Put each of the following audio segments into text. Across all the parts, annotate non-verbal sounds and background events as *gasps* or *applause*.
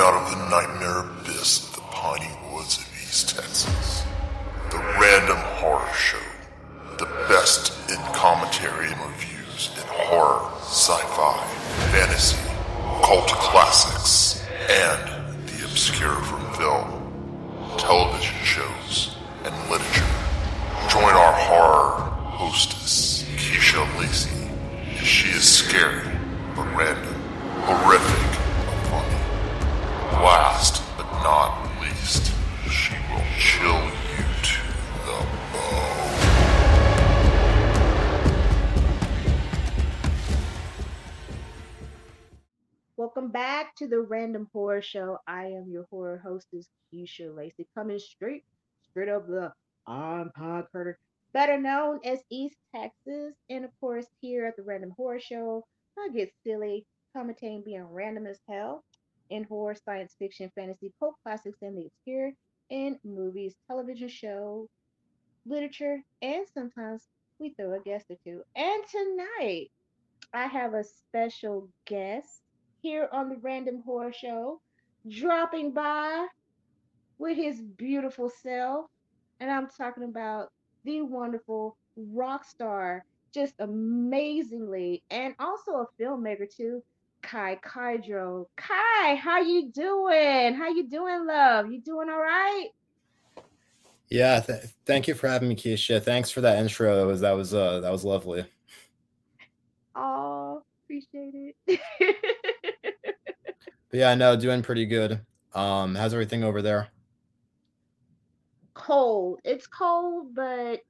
out of the nightmare abyss of the piney woods of East Texas. The Random Horror Show. The best in commentary and reviews in horror, sci-fi, fantasy, cult classics, and the obscure from film, television shows, and literature. Join our horror hostess, Keisha Lacey, she is scary but random, horrific the Random Horror Show. I am your horror hostess, Keisha Lacey, coming straight, straight up the um, I'm Pod Carter, better known as East Texas. And of course, here at the Random Horror Show, I get silly, commentating being random as hell in horror, science fiction, fantasy, cult classics, and the obscure, in movies, television show, literature, and sometimes we throw a guest or two. And tonight, I have a special guest here on the Random Horror Show, dropping by with his beautiful self. And I'm talking about the wonderful rock star, just amazingly, and also a filmmaker too, Kai Kaldro. Kai, how you doing? How you doing, love? You doing all right? Yeah, th- thank you for having me, Keisha. Thanks for that intro. That was that was uh that was lovely. Oh, appreciate it. *laughs* But yeah, no, doing pretty good. Um, how's everything over there? cold. It's cold, but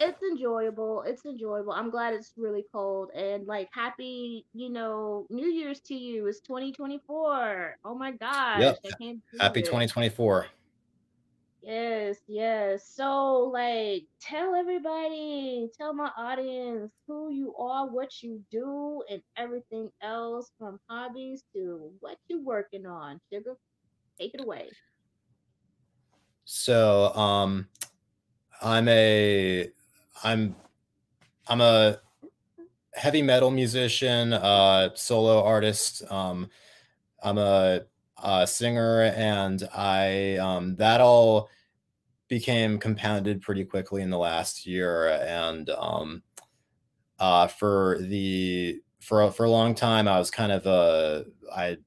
it's enjoyable. It's enjoyable. I'm glad it's really cold and like happy, you know, New Year's to you. It's 2024. Oh my gosh. Yep. Happy it. 2024. Yes, yes. So like tell everybody, tell my audience who you are, what you do, and everything else from hobbies to what you're working on. Sugar, take it away. So, um, I'm a, I'm, I'm a heavy metal musician, uh, solo artist. Um, I'm a, a singer, and I, um, that all became compounded pretty quickly in the last year, and um, uh, for the for for a long time, I was kind of a I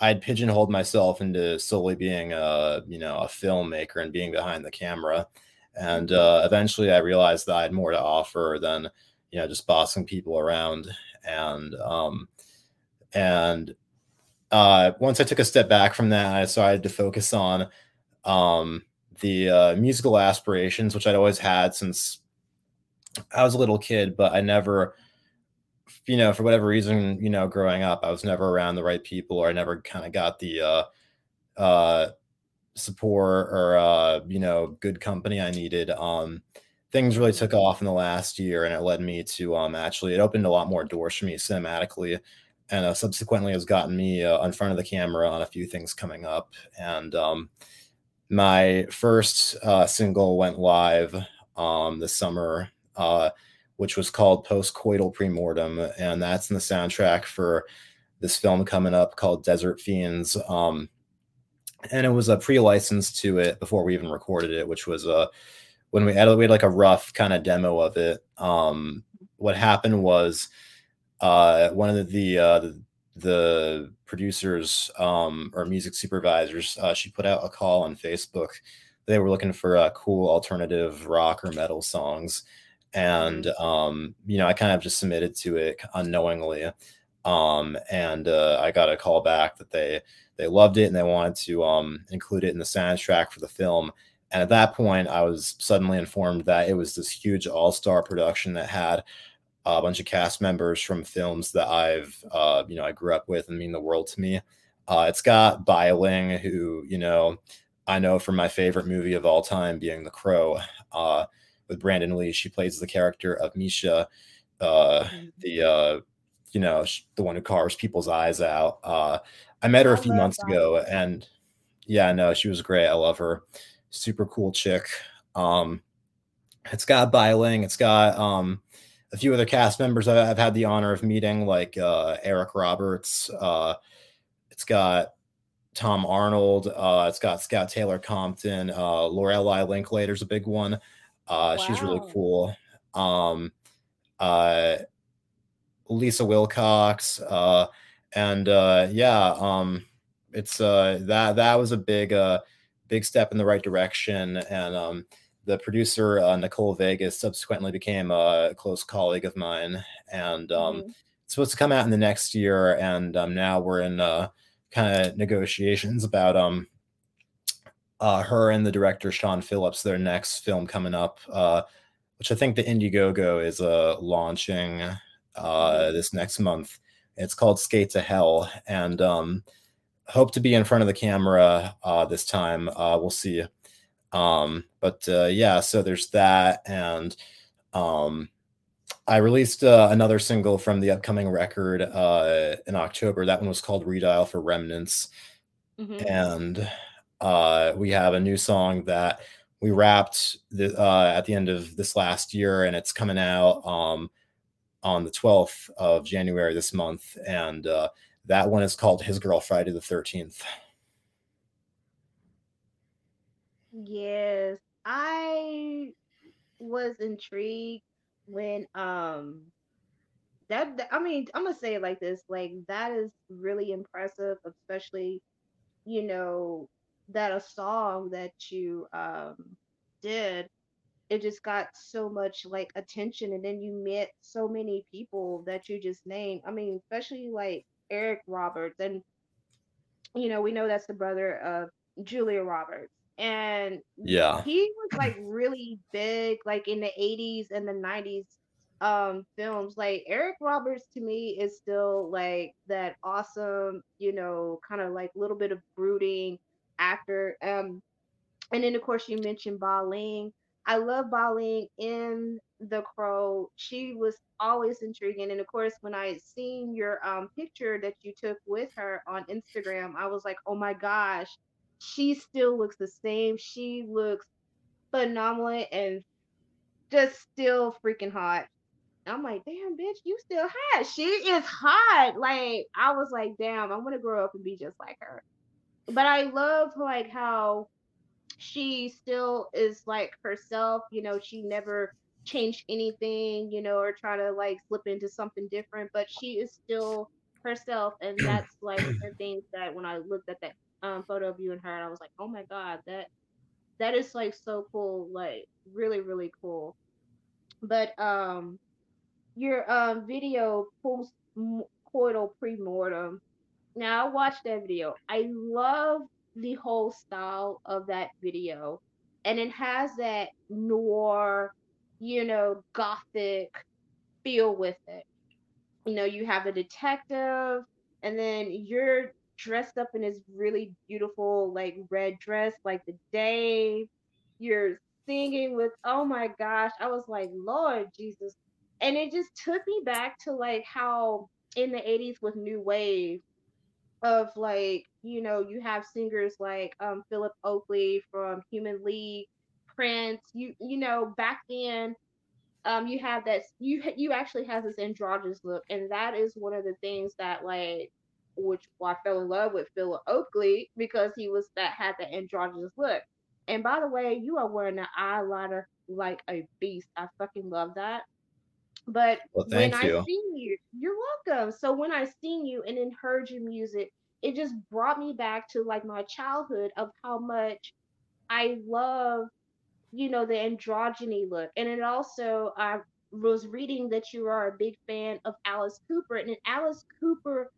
I'd pigeonholed myself into solely being a you know a filmmaker and being behind the camera, and uh, eventually I realized that I had more to offer than you know just bossing people around, and um, and uh, once I took a step back from that, I decided to focus on um, the uh, musical aspirations, which I'd always had since I was a little kid, but I never you know, for whatever reason, you know, growing up, I was never around the right people, or I never kind of got the uh, uh, support or uh, you know, good company I needed. Um, things really took off in the last year, and it led me to um, actually it opened a lot more doors for me cinematically, and uh, subsequently has gotten me uh, in front of the camera on a few things coming up. And um, my first uh, single went live um, this summer. Uh, which was called Postcoital Premortem, and that's in the soundtrack for this film coming up called Desert Fiends. Um, and it was a pre-license to it before we even recorded it, which was uh, when we had, we had like a rough kind of demo of it. Um, what happened was uh, one of the the, uh, the, the producers um, or music supervisors, uh, she put out a call on Facebook. They were looking for uh, cool alternative rock or metal songs and um, you know, I kind of just submitted to it unknowingly, um, and uh, I got a call back that they they loved it and they wanted to um, include it in the soundtrack for the film. And at that point, I was suddenly informed that it was this huge all star production that had a bunch of cast members from films that I've uh, you know I grew up with and mean the world to me. Uh, it's got Bai Ling, who you know I know from my favorite movie of all time being The Crow. Uh, with Brandon Lee. She plays the character of Misha, uh, the uh, you know the one who carves people's eyes out. Uh, I met her a few months that. ago, and yeah, no, she was great. I love her. Super cool chick. Um, it's got Bai Ling. It's got um, a few other cast members I've had the honor of meeting, like uh, Eric Roberts. Uh, it's got Tom Arnold. Uh, it's got Scout Taylor-Compton. Uh, Lorelei Linklater's a big one. Uh, She's really cool. Um, uh, Lisa Wilcox. Uh, and uh, yeah, um, it's uh, that that was a big uh, big step in the right direction. And um, the producer uh, Nicole Vegas subsequently became a close colleague of mine. And um, Mhm. it's supposed to come out in the next year. And um, now we're in uh, kind of negotiations about um, uh, her and the director Sean Phillips, their next film coming up, uh, which I think the Indiegogo is uh, launching uh, this next month. It's called Skate to Hell, and um, hope to be in front of the camera uh, this time. Uh, we'll see. Um, but uh, yeah, so there's that, and um, I released uh, another single from the upcoming record uh, in October. That one was called Redial for Remnants Mhm. and uh, we have a new song that we wrapped the, uh, at the end of this last year, and it's coming out um, on the 12th of January this month. And uh, that one is called His Girl Friday the 13th. Yes, I was intrigued when um that, that- I mean I'm gonna say it like this like that is really impressive especially you know that a song that you um did it just got so much like attention and then you met so many people that you just named. I mean especially like Eric Roberts and you know we know that's the brother of Julia Roberts and Yeah. he was like really big like in the 80s and the 90s um films. Like Eric Roberts to me is still like that awesome you know kind of like little bit of brooding actor um and then of course you mentioned Bai Ling I love Bai Ling in The Crow. She was always intriguing and of course when I seen your um picture that you took with her on Instagram I was like oh my gosh she still looks the same. She looks phenomenal and just still freaking hot. I'm like, damn, bitch, you still hot. She is hot. Like, I was like, damn, I want to grow up and be just like her. But I love like how she still is like herself. You know, she never changed anything, you know, or try to like slip into something different, but she is still herself. And *clears throat* that's like the things that when I looked at that um, photo of you and her, and I was like, oh my God, that that is like so cool. Like, really, really cool. But um, your um video post coital pre-mortem. Now I watched that video. I love the whole style of that video. And it has that noir, you know, gothic feel with it. You know, you have a detective, and then you're dressed up in this really beautiful, like red dress, like the day. You're singing with, oh my gosh, I was like, Lord Jesus. And it just took me back to like how in the 80s with New Wave, of like you know you have singers like um Philip Oakley from Human League, Prince. You you know back then, um you have that you you actually have this androgynous look, and that is one of the things that like which I fell in love with Philip Oakley because he was that had the androgynous look. And by the way, you are wearing an eyeliner like a beast. I fucking love that. But Well, when thank I you. seen you, you're welcome. So when I seen you and then heard your music, it just brought me back to like my childhood of how much I love, you know, the androgyny look. And it also I was reading that you are a big fan of Alice Cooper, and Alice Cooper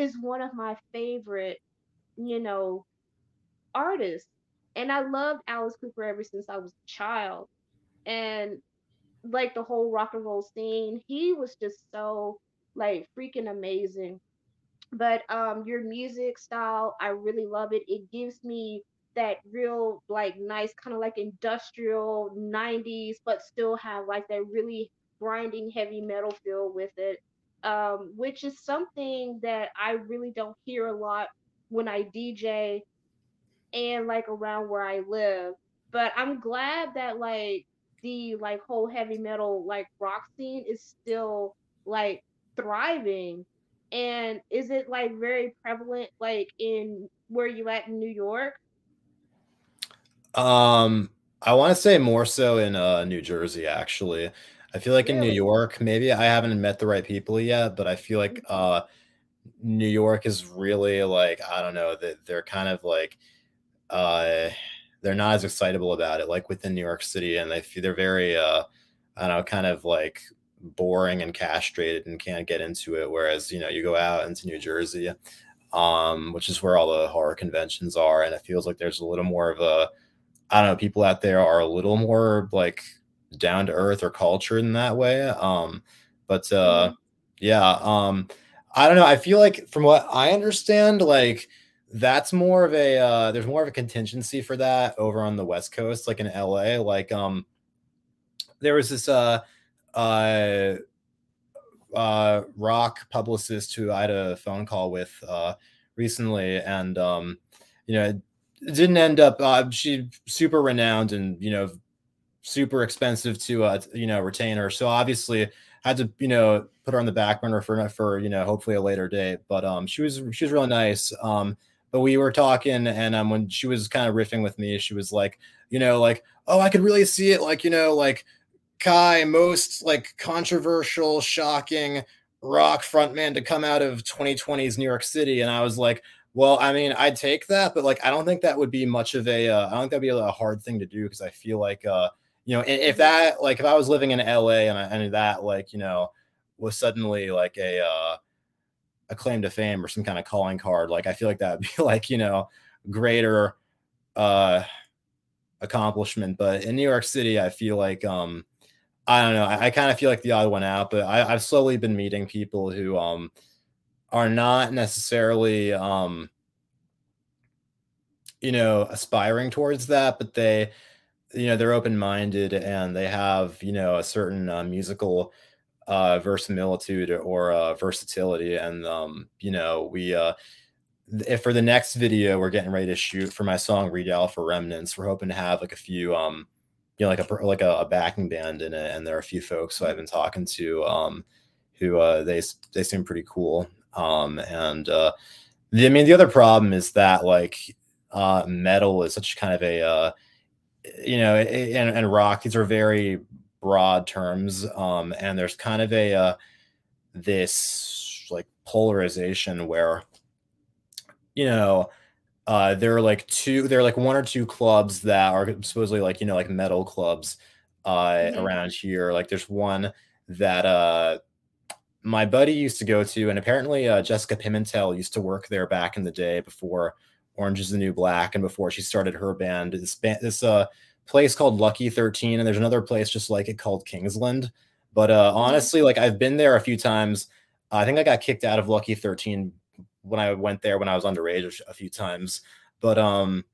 is one of my favorite, you know, artists. And I loved Alice Cooper ever since I was a child. And like the whole rock and roll scene. He was just so like freaking amazing. But um your music style, I really love it. It gives me that real like nice kind of like industrial 90s but still have like that really grinding heavy metal feel with it. Um which is something that I really don't hear a lot when I DJ and like around where I live. But I'm glad that like the like whole heavy metal like rock scene is still like thriving And is it like very prevalent, like in where you at in New York? Um, I want to say more so in uh, New Jersey, actually. I feel like in New York, maybe I haven't met the right people yet, but I feel like Mhm. uh, New York is really like I don't know that they're kind of like uh, they're not as excitable about it, like within New York City, and they feel they're very uh, I don't know, kind of like boring and castrated and can't get into it. Whereas you know, you go out into New Jersey, um, which is where all the horror conventions are, and it feels like there's a little more of a I don't know, people out there are a little more like down to earth or cultured in that way. Um, but uh, Mhm. yeah, um, I don't know. I feel like from what I understand, like that's more of a uh, there's more of a contingency for that over on the West Coast, like in LA. Like um, there was this uh uh uh rock publicist who I had a phone call with uh recently and um you know it didn't end up uh she super renowned and you know super expensive to uh you know retain her. So obviously had to you know put her on the back burner for for you know hopefully a later date. But um she was she was really nice. Um but we were talking and um when she was kind of riffing with me she was like you know like oh i could really see it like you know like Kai, most like controversial, shocking rock frontman to come out of 2020's New York City. And I was like, well, I mean, I'd take that, but like, I don't think that would be much of a, uh, I don't think that'd be a hard thing to do because I feel like, uh, you know, if that, like, if I was living in LA and, I, and that, like, you know, was suddenly like a, uh, a claim to fame or some kind of calling card, like, I feel like that would *laughs* be like, you know, greater, uh, accomplishment. But in New York City, I feel like, um, I don't know. I, I kind of feel like the odd one out, but I, I've slowly been meeting people who um are not necessarily um you know aspiring towards that, but they you know they're open minded and they have you know a certain uh, musical uh verisimilitude or uh, versatility, and um you know we uh if for the next video we're getting ready to shoot for my song "Read for Remnants," we're hoping to have like a few um you know like a like a, a backing band in it, and there are a few folks who I've been talking to um who uh they they seem pretty cool um and uh the, I mean the other problem is that like uh metal is such kind of a uh you know and, and rock these are very broad terms um and there's kind of a uh this like polarization where you know, uh, there are like two, there are like one or two clubs that are supposedly like, you know, like metal clubs uh, Mhm. around here. Like there's one that uh, my buddy used to go to, and apparently uh, Jessica Pimentel used to work there back in the day before Orange is the New Black and before she started her band. This band, this uh, place called Lucky 13, and there's another place just like it called Kingsland. But uh, Mhm. honestly, like I've been there a few times. I think I got kicked out of Lucky 13 when I went there when I was underage a few times. But um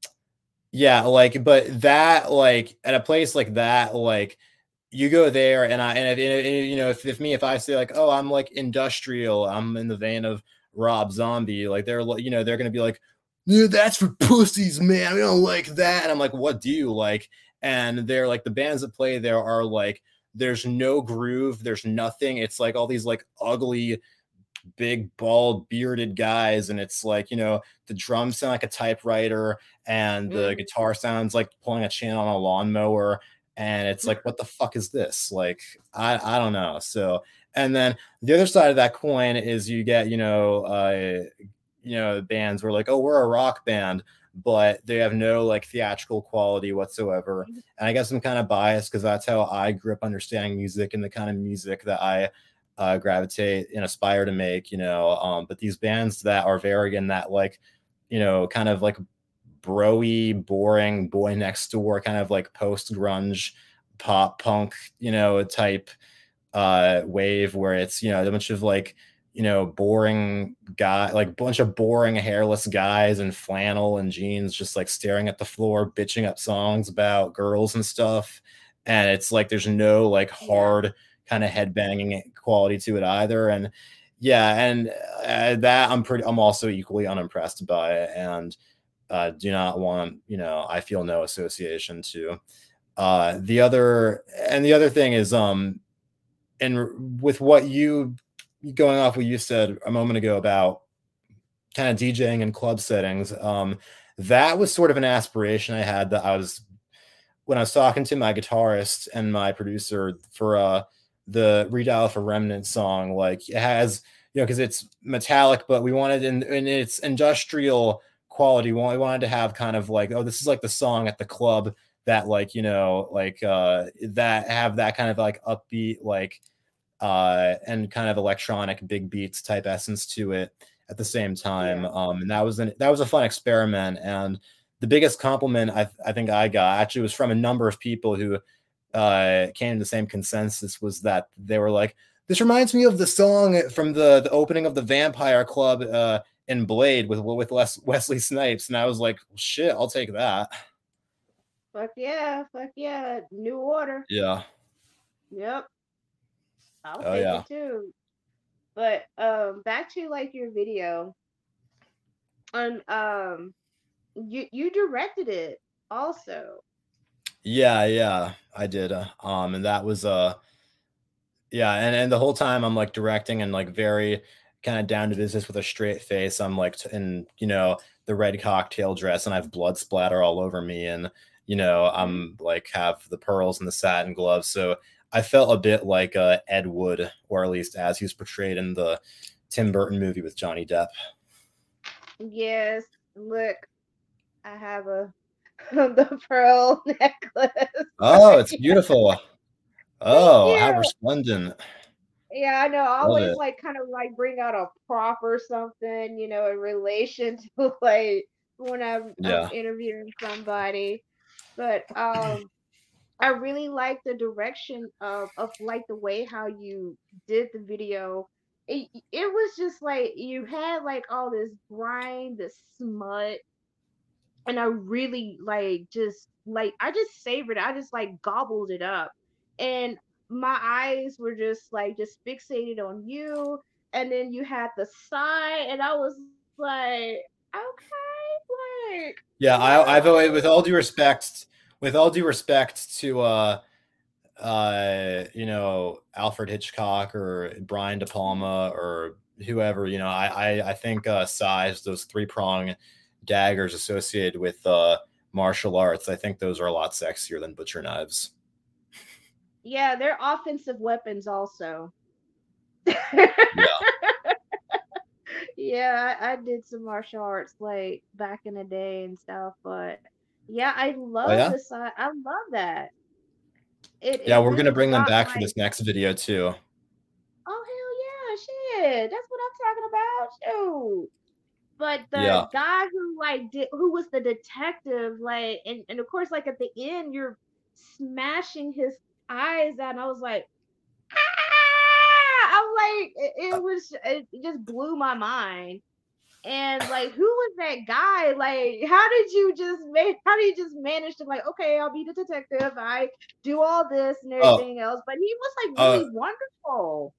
yeah, like but that like at a place like that like you go there and I and, if, and you know if, if me if I say like oh I'm like industrial I'm in the vein of Rob Zombie like they're you know they're gonna be like "Yeah, that's for pussies man. We don't like that. And I'm like what do you like? And they're like the bands that play there are like there's no groove. There's nothing. It's like all these like ugly big bald bearded guys. And it's like you know the drums sound like a typewriter and the Mm. guitar sounds like pulling a chain on a lawnmower. And it's like what the fuck is this? Like i i don't know. So and then the other side of that coin is you get you know uh you know bands were like oh we're a rock band but they have no like theatrical quality whatsoever and i guess i'm kind of biased because that's how i grew up understanding music and the kind of music that i uh, gravitate and aspire to make, you know. Um, but these bands that are very in that like, you know, kind of like broy, boring boy next door, kind of like post grunge, pop punk, you know, type uh wave where it's you know a bunch of like you know boring guy like bunch of boring hairless guys in flannel and jeans just like staring at the floor bitching up songs about girls and stuff. And it's like there's no like hard kind of headbanging quality to it either. And yeah and uh, that i'm pretty i'm also equally unimpressed by it. And uh do not want you know i feel no association to uh the other and the other thing is um and with what you going off what you said a moment ago about kind of DJing in club settings, um, that was sort of an aspiration I had that I was when I was talking to my guitarist and my producer for uh the redial for remnant song like it has you know because it's metallic but we wanted in, in its industrial quality. We wanted to have kind of like oh this is like the song at the club that like you know like uh that have that kind of like upbeat like uh and kind of electronic big beats type essence to it at the same time yeah. um and that was an that was a fun experiment and the biggest compliment I, I think I got actually was from a number of people who uh, came to the same consensus was that they were like, this reminds me of the song from the, the opening of the Vampire Club uh, in Blade with with Les, Wesley Snipes, and I was like, well, shit, I'll take that. Fuck yeah, fuck yeah, New Order. Yeah. Yep. I'll oh, take yeah. it too. But um, back to like your video, and um, you you directed it also. Yeah, yeah, I did. Uh, um, and that was uh, yeah, and and the whole time I'm like directing and like very kind of down to business with a straight face. I'm like in you know the red cocktail dress and I have blood splatter all over me and you know I'm like have the pearls and the satin gloves. So I felt a bit like uh, Ed Wood, or at least as he was portrayed in the Tim Burton movie with Johnny Depp. Yes, look, I have a *laughs* the pearl *laughs* necklace. Oh, it's beautiful. *laughs* Oh, how resplendent. Yeah, I know. I always like kind of like bring out a prop or something, you know, in relation to like when I'm, yeah. I'm interviewing somebody. But um I really like the direction of of like the way how you did the video. It, it was just like you had like all this grime, this smut, and I really like just like I just savored it. I just like gobbled it up. And my eyes were just like just fixated on you. And then you had the sai, and I was like, okay, like Yeah, I I've always with all due respect, with all due respect to uh uh you know Alfred Hitchcock or Brian De Palma or whoever, you know, I I, I think uh sais, those three prong daggers associated with uh, martial arts, I think those are a lot sexier than butcher knives. Yeah, they're offensive weapons also. yeah. *laughs* yeah, I, I, did some martial arts like back in the day and stuff, but yeah, I love oh, yeah? this. I, I love that. It, yeah, it we're gonna bring them back for this next video too. Oh hell yeah, shit! That's what I'm talking about. Shoot. But the yeah. guy who like did who was the detective, like, and, and of course, like at the end, you're smashing his eyes out, and I was like, ah! I'm like, it, it uh was it just blew my mind. And like, who was that guy? Like, how did you just make? How did you just manage to like? Okay, I'll be the detective. I do all this and oh. everything else. But he was like uh really uh, wonderful.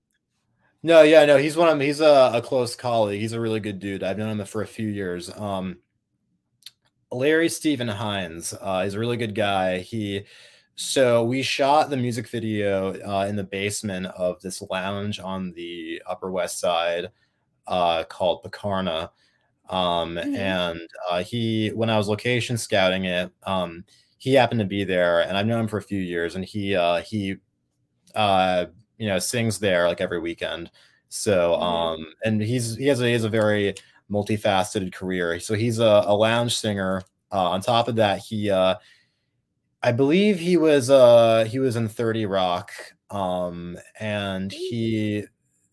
No, yeah, no, he's one of he's a, a close colleague. He's a really good dude. I've known him for a few years. Um, Larry Stephen Hines, uh, he's a really good guy. He so we shot the music video uh, in the basement of this lounge on the Upper West Side uh, called Picarna. Um, mm-hmm. And uh, he, when I was location scouting it, um, he happened to be there, and I've known him for a few years. And he uh, he uh, you know sings there like every weekend. So mm-hmm. um, and he's he has a he has a very multifaceted career. So he's a, a lounge singer. Uh, on top of that, he uh, I believe he was uh he was in 30 Rock. Um, and he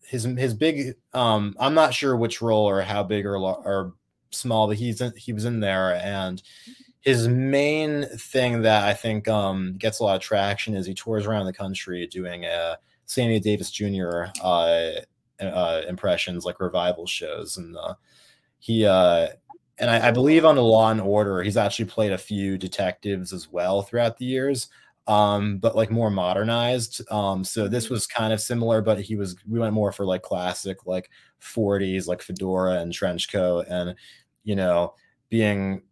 his his big um I'm not sure which role or how big or or small, but he's in, he was in there and his main thing that I think um, gets a lot of traction is he tours around the country doing a Sammy Davis Jr. Uh, uh, impressions, like revival shows, and uh, he uh, and I, I, believe on the Law and Order, he's actually played a few detectives as well throughout the years, um, but like more modernized. Um, so this was kind of similar, but he was we went more for like classic, like 40s, like fedora and trench coat, and you know, being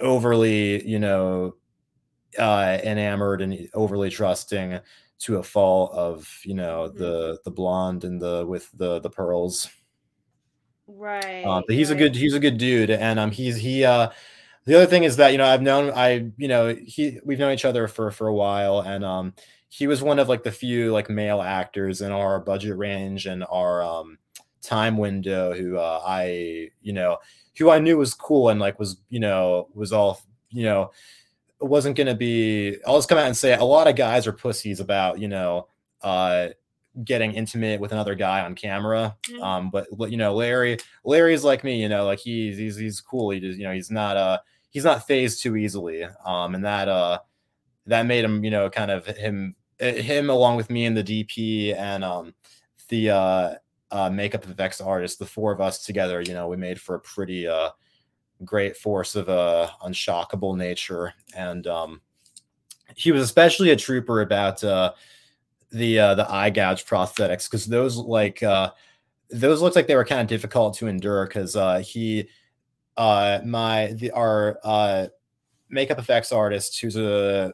overly, you know, uh, enamored and overly trusting to a fault of you know Mhm. the the blonde and the with the the pearls. Right. Um, but he's a good he's a good dude, and um he's he uh the other thing is that you know I've known I you know he we've known each other for for a while, and um he was one of like the few like male actors in our budget range and our um time window who uh, I you know who I knew was cool and like was you know was all you know wasn't gonna be I'll just come out and say a lot of guys are pussies about you know uh getting intimate with another guy on camera Mhm. um but you know larry larry's like me you know like he's he's, he's cool he just you know he's not uh he's not phased too easily. Um and that uh that made him you know kind of him eh, him along with me and the dp and um the uh uh makeup effects artist the four of us together you know we made for a pretty uh great force of uh unshockable nature. And um he was especially a trooper about uh the uh the eye gouge prosthetics because those like uh those looked like they were kind of difficult to endure because uh he uh my the our uh makeup effects artist who's a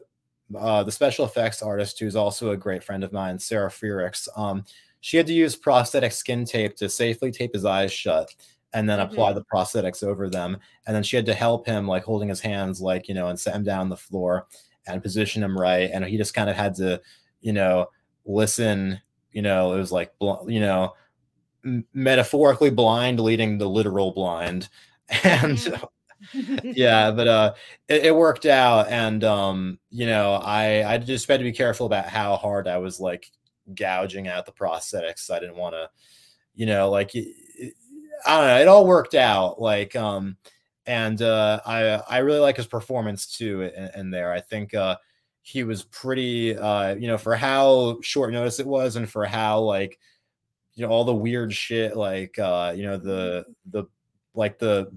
uh the special effects artist who's also a great friend of mine sarah Frericks, um she had to use prosthetic skin tape to safely tape his eyes shut and then apply the prosthetics over them. And then she had to help him like holding his hands like you know and set him down on the floor and position him right. And he just kind of had to you know listen you know it was like you know m- metaphorically blind leading the literal blind *laughs* and Mhm. yeah but uh it, it worked out and um you know i i just had to be careful about how hard i was like gouging out the prosthetics. I didn't want to you know like it- it- i don't know it all worked out like um and uh i i really like his performance too in, in there. I think uh he was pretty uh you know for how short notice it was and for how like you know all the weird shit like uh you know the the like the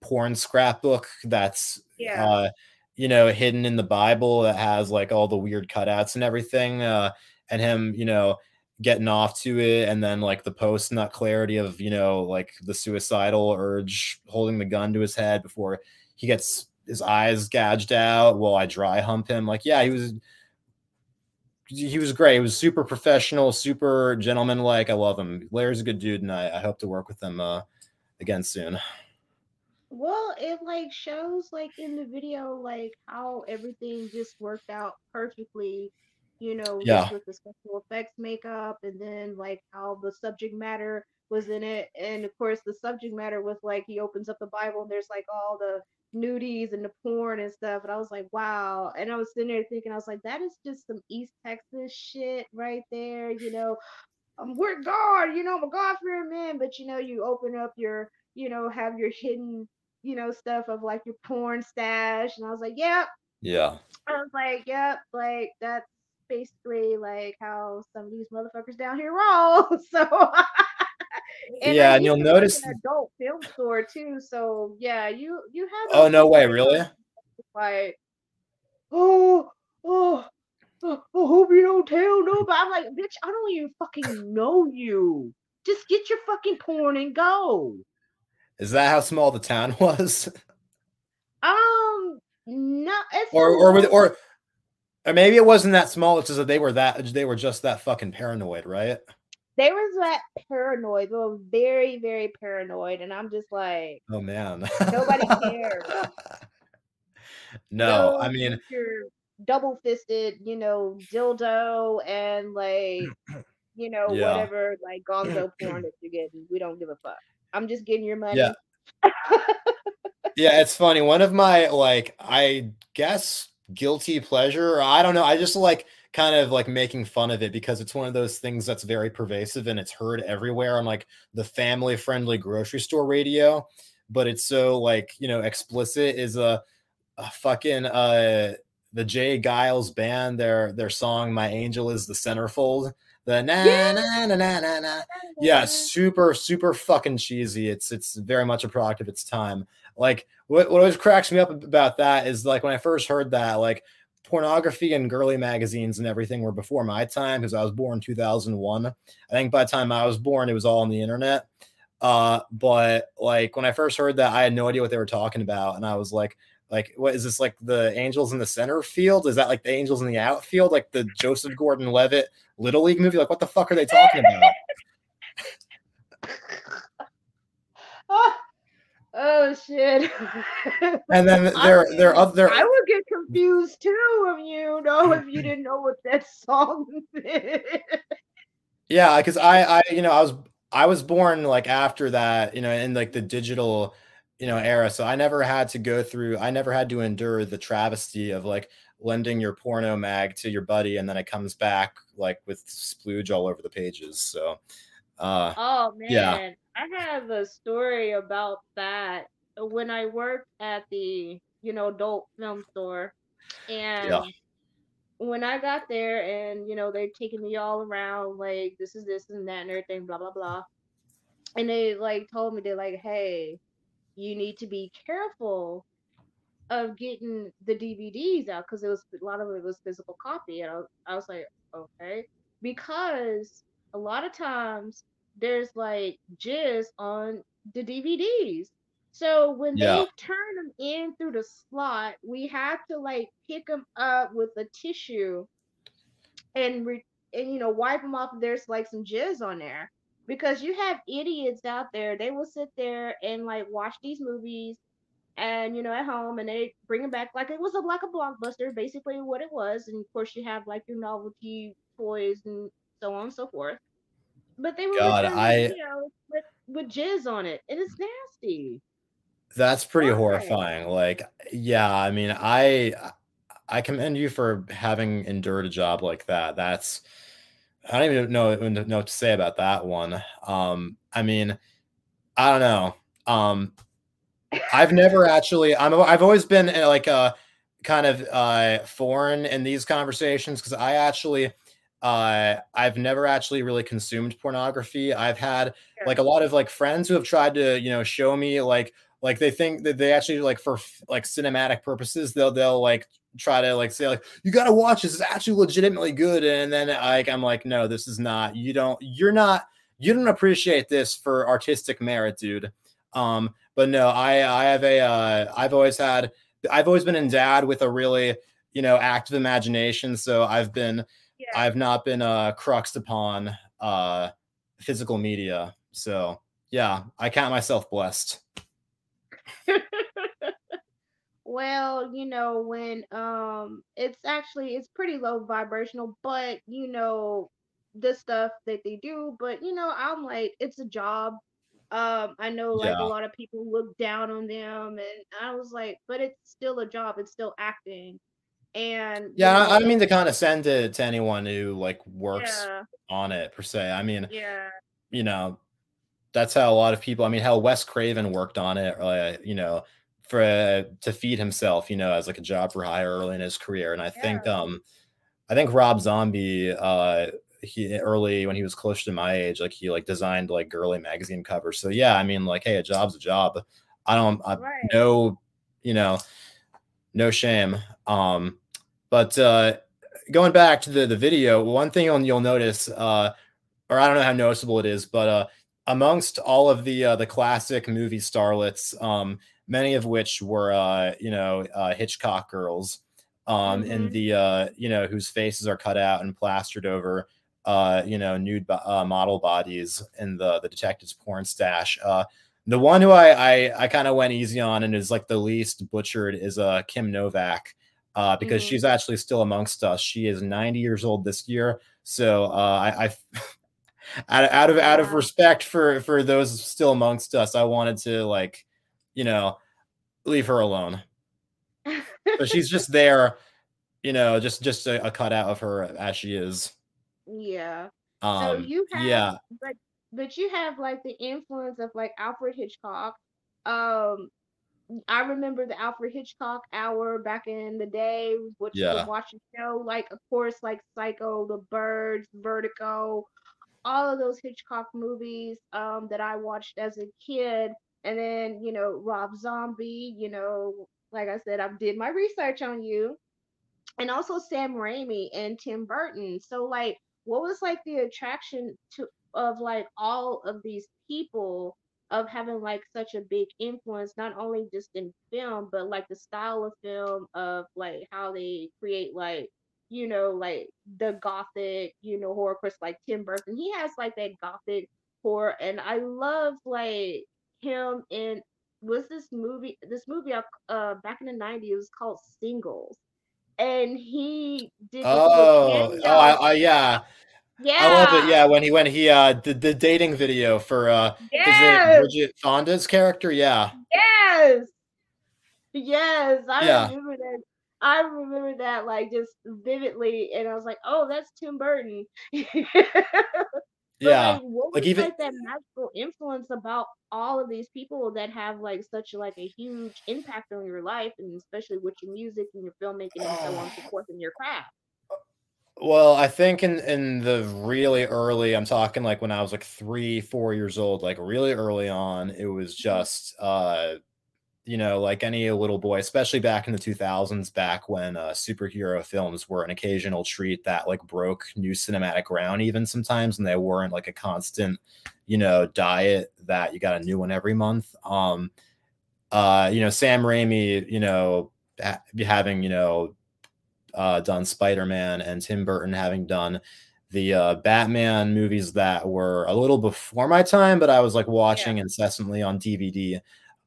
porn scrapbook that's Yeah. uh you know hidden in the bible that has like all the weird cutouts and everything uh and him you know getting off to it and then like the post nut clarity of you know like the suicidal urge holding the gun to his head before he gets his eyes gouged out while i dry hump him. Like yeah he was he was great. He was super professional super gentlemanlike. I love him. Larry's a good dude and i, I hope to work with him uh again soon Well, it like shows like in the video like how everything just worked out perfectly, you know, Yeah. with the special effects makeup and then like how the subject matter was in it. And of course the subject matter was like he opens up the Bible and there's like all the nudies and the porn and stuff. And I was like, wow. And I was sitting there thinking, I was like, that is just some East Texas shit right there, you know. Um, we're God, you know, I'm a God fearing man, but you know, you open up your, you know, have your hidden you know, stuff of like your porn stash. And I was like, yep. yeah I was like, yep, like that's basically like how some of these motherfuckers down here roll. *laughs* So *laughs* and Yeah, and you'll used to work notice- an adult film store too. So yeah, you you have oh no way really like, oh, oh, I hope you don't tell nobody. I'm like, bitch, I don't even fucking know you. Just get your fucking porn and go. is that how small the town *laughs* was Um, no, or or with or or maybe it wasn't that small it's just that they were that they were just that fucking paranoid right they was that paranoid. They were very, very paranoid, and I'm just like, oh man Nobody *laughs* cares. no i mean double fisted, you know, dildo and like, *clears throat* you know, Yeah. whatever like gonzo *clears throat* porn that you're getting. We don't give a fuck. I'm just getting your money. Yeah. yeah it's funny one of my like i guess guilty pleasure or i don't know i just like kind of like making fun of it because it's one of those things that's very pervasive and it's heard everywhere on like the family friendly grocery store radio but it's so like you know explicit is a, a fucking uh the J. Geils band their their song my angel is the centerfold the na Yeah. na na na na na. Yeah super super fucking cheesy. It's it's very much a product of its time. Like what, what always cracks me up about that is like when i first heard that like pornography and girly magazines and everything were before my time because i was born 2001 i think by the time i was born it was all on the internet. Uh but like when i first heard that i had no idea what they were talking about and i was like like what is this like the Angels in the center field? Is that like the Angels in the outfield? Like the Joseph Gordon-Levitt Little League movie? Like what the fuck are they talking about? oh, *laughs* oh shit! *laughs* and then there there other I would get confused too if you know if you didn't know what that song *laughs* is. Yeah, because I I you know I was I was born like after that, you know, in like the digital you know era so i never had to go through i never had to endure the travesty of like lending your porno mag to your buddy and then it comes back like with splooge all over the pages so uh oh man yeah. i have a story about that when i worked at the you know adult film store and yeah. when i got there and you know they're taking me all around like this is this and that and everything blah blah blah and they like told me they're like hey you need to be careful of getting the DVDs out because it was a lot of it was physical copy, and I, I was like, okay, because a lot of times there's like jizz on the DVDs. So when yeah. they turn them in through the slot, we have to like pick them up with a tissue and re- and you know wipe them off there's like some jizz on there because you have idiots out there they will sit there and like watch these movies and you know at home and they bring it back like it was a like a blockbuster basically what it was and of course you have like your novelty toys and so on and so forth. But they were God, I, with, with jizz on it. And it's nasty. That's pretty Why? horrifying like yeah i mean i i commend you for having endured a job like that. That's I don't even know, know what to say about that one. Um, I mean, I don't know. Um, I've never *laughs* actually. I'm. I've always been uh, like a uh, kind of uh, foreign in these conversations because I actually. Uh, I've never actually really consumed pornography. I've had like a lot of like friends who have tried to, you know, show me like like they think that they actually like for like cinematic purposes they'll they'll like try to like say like you got to watch this is actually legitimately good and then like i'm like no this is not. You don't you're not you don't appreciate this for artistic merit dude. Um but no i i have a uh i've always had i've always been endowed with a really you know active imagination so i've been yeah. i've not been uh cruxed upon uh physical media. So yeah i count myself blessed *laughs* well, you know, when um it's actually it's pretty low vibrational, but you know, the stuff that they do, but you know, I'm like it's a job. Um I know like yeah. a lot of people look down on them and I was like, but it's still a job, it's still acting. And yeah, know, I, I mean to kind of send it to anyone who like works yeah. on it per se. I mean, yeah, you know, that's how a lot of people. I mean, how Wes Craven worked on it. Uh, you know, for uh, to feed himself. You know, as like a job for hire early in his career. And I yeah. think, um, I think Rob Zombie, uh, he early when he was close to my age, like he like designed like girly magazine covers. So yeah, I mean, like, hey, a job's a job. I don't, I, right. no, you know, no shame. Um, but uh, going back to the the video, one thing you'll, you'll notice, uh, or I don't know how noticeable it is, but uh, amongst all of the uh, the classic movie starlets, um, many of which were uh, you know uh, Hitchcock girls, um, mm-hmm. and the uh, you know whose faces are cut out and plastered over uh, you know nude uh, model bodies in the the detective's porn stash. Uh, the one who I I, I kind of went easy on and is like the least butchered is uh, Kim Novak. Uh, because mm-hmm. she's actually still amongst us. She is 90 years old this year. So uh, I, I out, *laughs* out of out of respect for for those still amongst us, I wanted to like, you know, leave her alone. but she's *laughs* just there, you know, just just a, a cutout of her as she is. Yeah. Um, so you have, yeah, but but you have like the influence of like Alfred Hitchcock. Um, I remember the Alfred Hitchcock hour back in the day, which yeah. you would watch a show like, of course, like Psycho, The Birds, Vertigo, all of those Hitchcock movies um, that I watched as a kid. And then, you know, Rob Zombie, you know, like I said, I did my research on you. And also Sam Raimi and Tim Burton. So like what was like the attraction to of like all of these people of having like such a big influence, not only just in film, but like the style of film of like how they create like you know like the gothic you know horror. Course, like Tim Burton, he has like that gothic horror, and I love like him in was this movie this movie uh back in the 90s it was called Singles. And he did oh oh I, I, yeah. Yeah I love it yeah. when he when he uh did the dating video for uh yes. Bridget Fonda's character? Yeah. Yes. Yes I yeah. remember that. I remember that like just vividly and I was like oh that's Tim Burton *laughs* yeah like, what was even like that magical influence about all of these people that have like such like a huge impact on your life and especially with your music and your filmmaking and so on and so forth in your craft well i think in in the really early i'm talking like when i was like three four years old like really early on it was mm-hmm. just uh you know, like any little boy, especially back in the 2000s, back when uh, superhero films were an occasional treat that like broke new cinematic ground, even sometimes, and they weren't like a constant, you know, diet that you got a new one every month. Um, uh, you know, Sam Raimi, you know, ha- having, you know, uh, done Spider Man and Tim Burton having done the uh, Batman movies that were a little before my time, but I was like watching yeah. incessantly on DVD.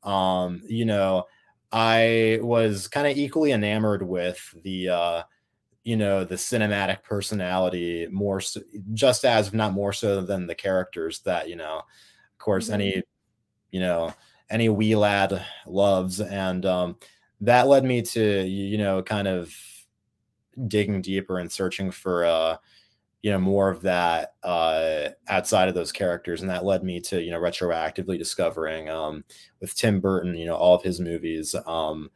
Um, you know, I was kind of equally enamored with the uh, you know, the cinematic personality more so, just as not more so than the characters that, you know, of course, mm-hmm. any, you know, any wee lad loves. And um, that led me to, you know, kind of digging deeper and searching for uh you know more of that uh, outside of those characters and that led me to you know retroactively discovering um, with tim burton you know all of his movies um,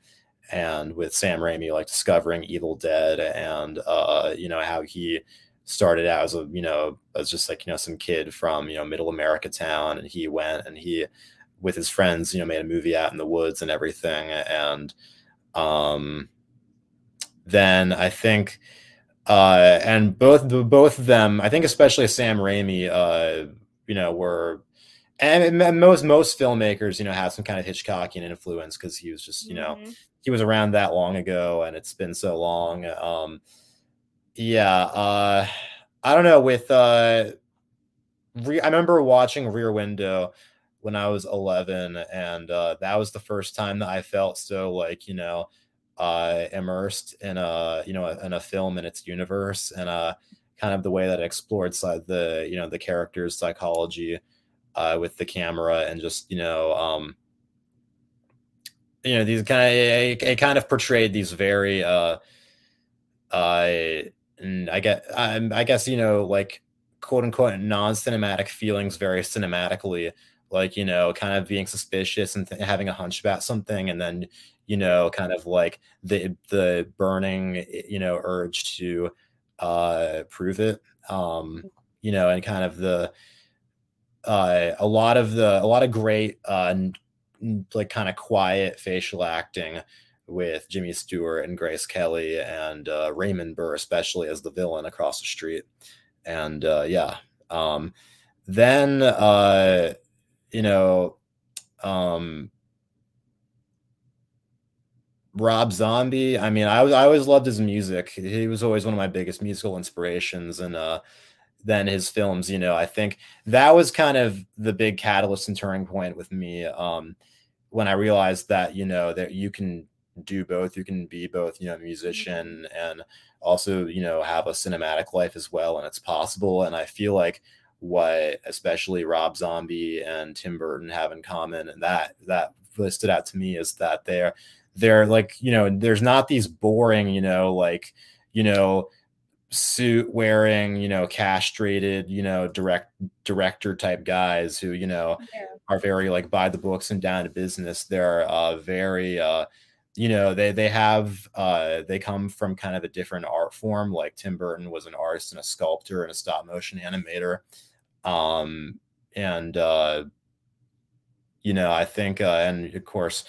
and with sam raimi like discovering evil dead and uh, you know how he started out as a you know as just like you know some kid from you know middle america town and he went and he with his friends you know made a movie out in the woods and everything and um then i think uh, and both both of them, I think, especially Sam Raimi, uh, you know, were and most most filmmakers, you know, have some kind of Hitchcockian influence because he was just, you know, mm-hmm. he was around that long ago, and it's been so long. Um, yeah, uh, I don't know. With uh, re- I remember watching Rear Window when I was 11, and uh, that was the first time that I felt so like, you know uh, immersed in a you know in a film in its universe and uh, kind of the way that it explored the you know the character's psychology uh, with the camera and just you know um, you know these kind of it, it kind of portrayed these very uh, uh, and I get I, I guess you know like quote unquote non-cinematic feelings very cinematically like you know kind of being suspicious and th- having a hunch about something and then you know kind of like the the burning eh, you know urge to uh prove it um you know and kind of the uh a lot of the a lot of great uh like kind of quiet facial acting with Jimmy Stewart and Grace Kelly and uh, Raymond Burr, especially as the villain across the street. And uh, yeah, um, then uh, you know, um, Rob Zombie. I mean, I was I always loved his music. He was always one of my biggest musical inspirations, and uh, then his films. You know, I think that was kind of the big catalyst and turning point with me um, when I realized that you know that you can do both. You can be both, you know, a musician and also you know have a cinematic life as well, and it's possible. And I feel like what especially Rob Zombie and Tim Burton have in common, and that that stood out to me is that they're they're like you know there's not these boring you know like you know suit wearing you know castrated you know direct director type guys who you know yeah. are very like by the books and down to business. They're uh very uh you know they they have uh they come from kind of a different art form. Like tim burton was an artist and a sculptor and a stop motion animator. Um, and uh, you know, I think, uh, and of course,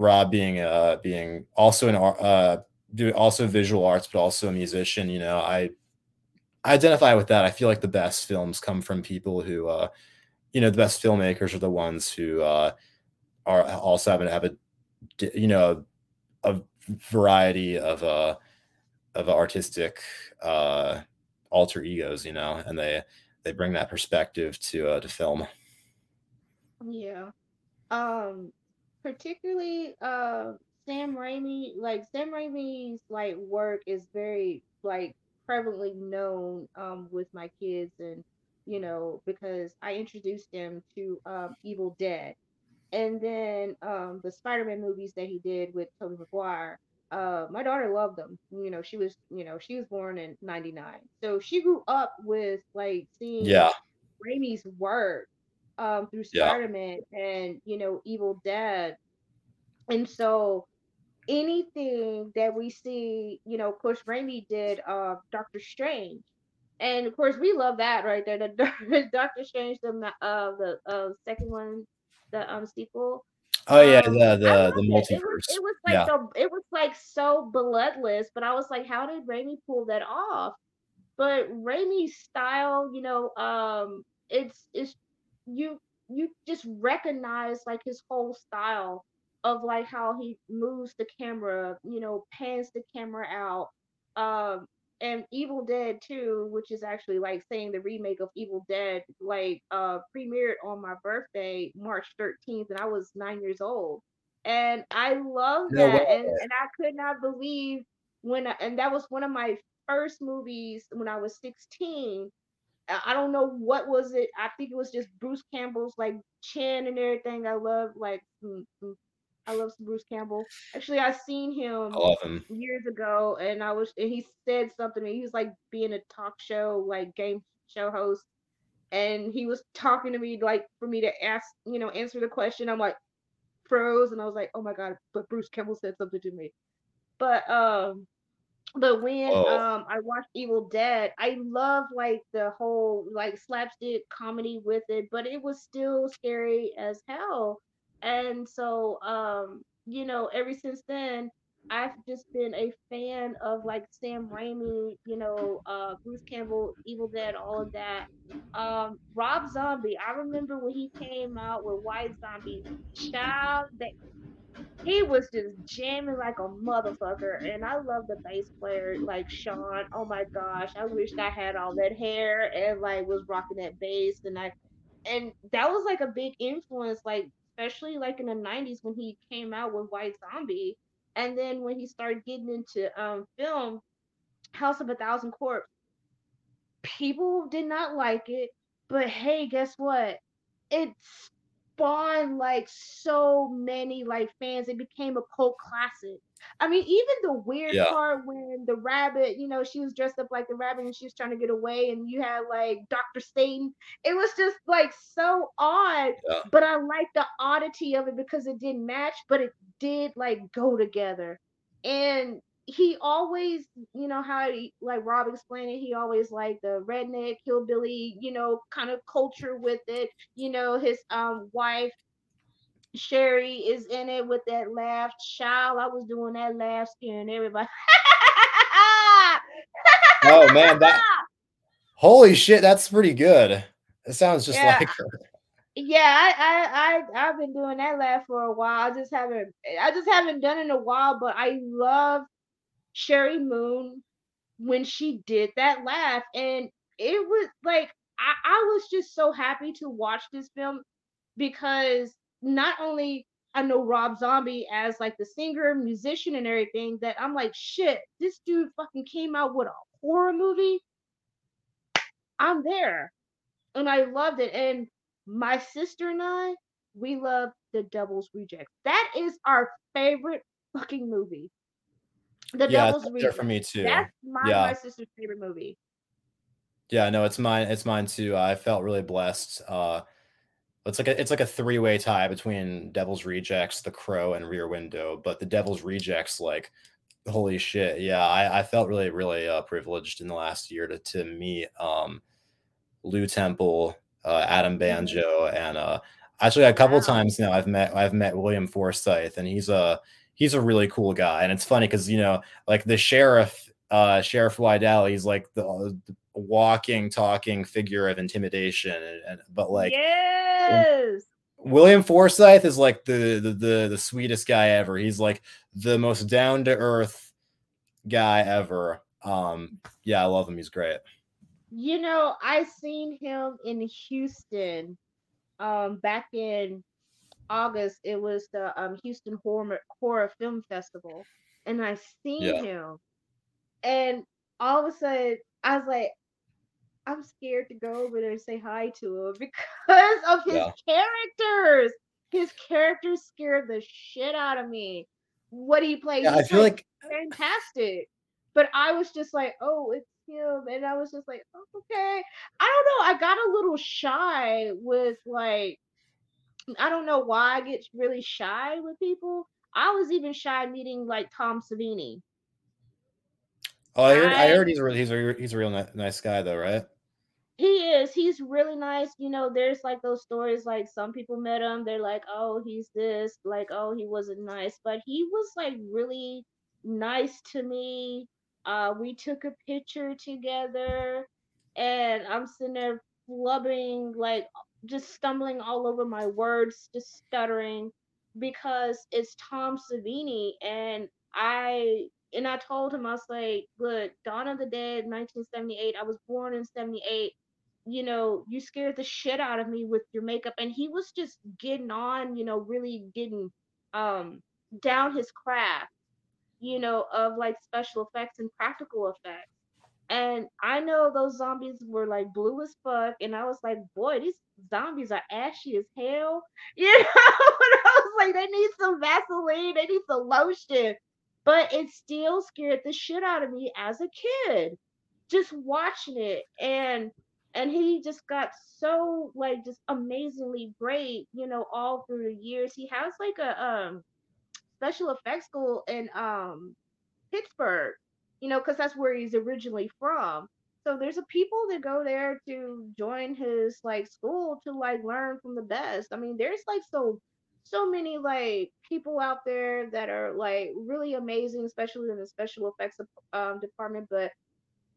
Rob being uh, being also an uh, do also visual arts, but also a musician. You know, I, identify with that. I feel like the best films come from people who uh, you know the best filmmakers are the ones who uh, are also have, have a you know a variety of uh of artistic uh alter egos you know and they they bring that perspective to uh to film yeah um particularly uh sam raimi like sam raimi's like work is very like prevalently known um with my kids and you know because i introduced them to um evil dead and then um, the Spider-Man movies that he did with Tobey Maguire. Uh, my daughter loved them. You know, she was, you know, she was born in '99, so she grew up with like seeing yeah Raimi's work um, through Spider-Man yeah. and you know Evil Dead, and so anything that we see, you know, of course Raimi did uh, Doctor Strange, and of course we love that right there. The *laughs* Doctor Strange, the uh, the uh, second one the um sequel. Oh yeah, um, the the, the multiverse. It. Was, it was, like yeah. so it was like so bloodless, but I was like, how did Raimi pull that off? But Raimi's style, you know, um, it's it's you you just recognize like his whole style of like how he moves the camera, you know, pans the camera out, um, and Evil Dead 2, which is actually like saying the remake of Evil Dead, like uh premiered on my birthday, March 13th, and I was nine years old. And I love that. No and, and I could not believe when I, and that was one of my first movies when I was 16. I don't know what was it. I think it was just Bruce Campbell's like chin and everything. I love like mm, mm, I love Bruce Campbell. Actually, I seen him, him, years ago, and I was and he said something. He was like being a talk show, like game show host, and he was talking to me like for me to ask, you know, answer the question. I'm like froze, and I was like, oh my god, but Bruce Campbell said something to me. But um, but when oh. um I watched Evil Dead, I love like the whole like slapstick comedy with it, but it was still scary as hell and so, um, you know, ever since then, I've just been a fan of like Sam Raimi, you know, uh, Bruce Campbell, Evil Dead, all of that. Um, Rob Zombie, I remember when he came out with White Zombie, child, that he was just jamming like a motherfucker. And I love the bass player, like Sean. Oh my gosh, I wished I had all that hair and like was rocking that bass. And I, and that was like a big influence, like especially like in the 90s when he came out with White Zombie. And then when he started getting into um, film, House of a Thousand Corpse, people did not like it. But hey, guess what? It's spawned like so many like fans. It became a cult classic. I mean, even the weird yeah. part when the rabbit, you know, she was dressed up like the rabbit and she was trying to get away, and you had like Dr. Satan. It was just like so odd, yeah. but I like the oddity of it because it didn't match, but it did like go together. And he always, you know, how he, like Rob explained it, he always like the redneck hillbilly, you know, kind of culture with it. You know, his um wife Sheri is in it with that laugh. Child, I was doing that laugh, scaring everybody. *laughs* oh man, that *laughs* holy shit, that's pretty good. It sounds just yeah. like her. Yeah, I, I I I've been doing that laugh for a while. I just haven't I just haven't done it in a while, but I love Sheri Moon when she did that laugh. And it was like I, I was just so happy to watch this film because not only I know Rob Zombie as like the singer, musician, and everything, that I'm like, shit, this dude fucking came out with a horror movie. I'm there. And I loved it. And my sister and I, we love The Devil's Rejects. That is our favorite fucking movie. The yeah, Devil's Rejects. for me too. That's my, yeah. my sister's favorite movie. Yeah, no, it's mine. It's mine too. I felt really blessed. Uh, it's like a it's like a three way tie between Devil's Rejects, The Crow, and Rear Window. But the Devil's Rejects, like, holy shit, yeah, I, I felt really really uh, privileged in the last year to to meet um, Lew Temple, uh, Adam mm-hmm. Banjo, and uh, actually a couple wow. times now I've met I've met William Forsythe, and he's a he's a really cool guy. And it's funny because you know like the sheriff uh, Sheriff Wydell, he's like the walking, talking figure of intimidation. And, and but like yes. William Forsythe is like the, the the the sweetest guy ever. He's like the most down to earth guy ever. Um, yeah, I love him. He's great. You know, I seen him in Houston um back in August. It was the um Houston Horror Horror Film Festival, and I seen Yeah. him, and all of a sudden I was like, I'm scared to go over there and say hi to him *laughs* because of his Yeah. characters. His characters scared the shit out of me. What he played, Yeah, I feel like fantastic. But I was just like, oh, it's him. And I was just like, oh, okay. I don't know. I got a little shy with like, I don't know why I get really shy with people. I was even shy meeting like Tom Savini. oh, I heard, I I- heard he's a real, he's a he's a real ni- nice guy though, right? He is. He's really nice. You know, there's like those stories like some people met him. They're like, oh, he's this. Like, oh, he wasn't nice. But he was like really nice to me. Uh, we took a picture together and I'm sitting there flubbing, like just stumbling all over my words, just stuttering because it's Tom Savini and I and I told him I was like, look, Dawn of the Dead, 1978. I was born in 78 you know, you scared the shit out of me with your makeup. And he was just getting on, you know, really getting um down his craft, you know, of like special effects and practical effects. And I know those zombies were like blue as fuck, and I was like, boy, these zombies are ashy as hell. *laughs* You know, and I was like, they need some Vaseline, they need some lotion. But it still scared the shit out of me as a kid, just watching it. And and he just got so like just amazingly great, you know, all through the years. He has like a um special effects school in um Pittsburgh, you know, because that's where he's originally from. So there's a people that go there to join his like school to like learn from the best. I mean, there's like so so many like people out there that are like really amazing, especially in the special effects um, department. But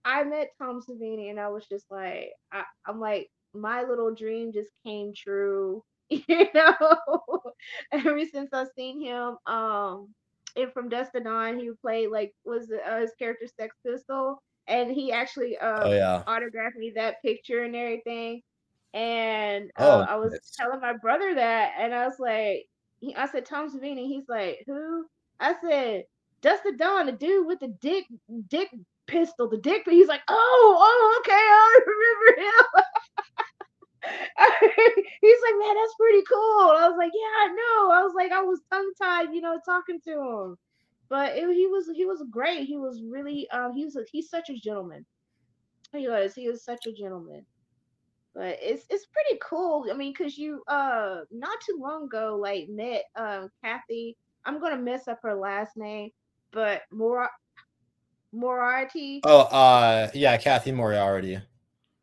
I met Tom Savini and I was just like, I, I'm like, my little dream just came true, *laughs* you know. *laughs* Ever since I've seen him, um, and from Dust to Dawn, he played like was uh, his character Sex Pistol, and he actually um, Oh yeah. autographed me that picture and everything. And Oh, uh, I was telling my brother that, and I was like, he, I said Tom Savini. He's like, who? I said Dust to Dawn, the dude with the dick dick pistol, the dick. But he's like, oh, oh, okay, I *laughs* remember him. *laughs* *laughs* He's like, man, that's pretty cool. I was like, yeah, I know. I was like, I was tongue tied, you know, talking to him. But it, he was he was great. He was really um he was a, he's such a gentleman. He was he was such a gentleman. But it's it's pretty cool. I mean, cause you uh not too long ago like met um Cathy. I'm gonna mess up her last name, but Mor Moriarty. Oh uh yeah, Cathy Moriarty.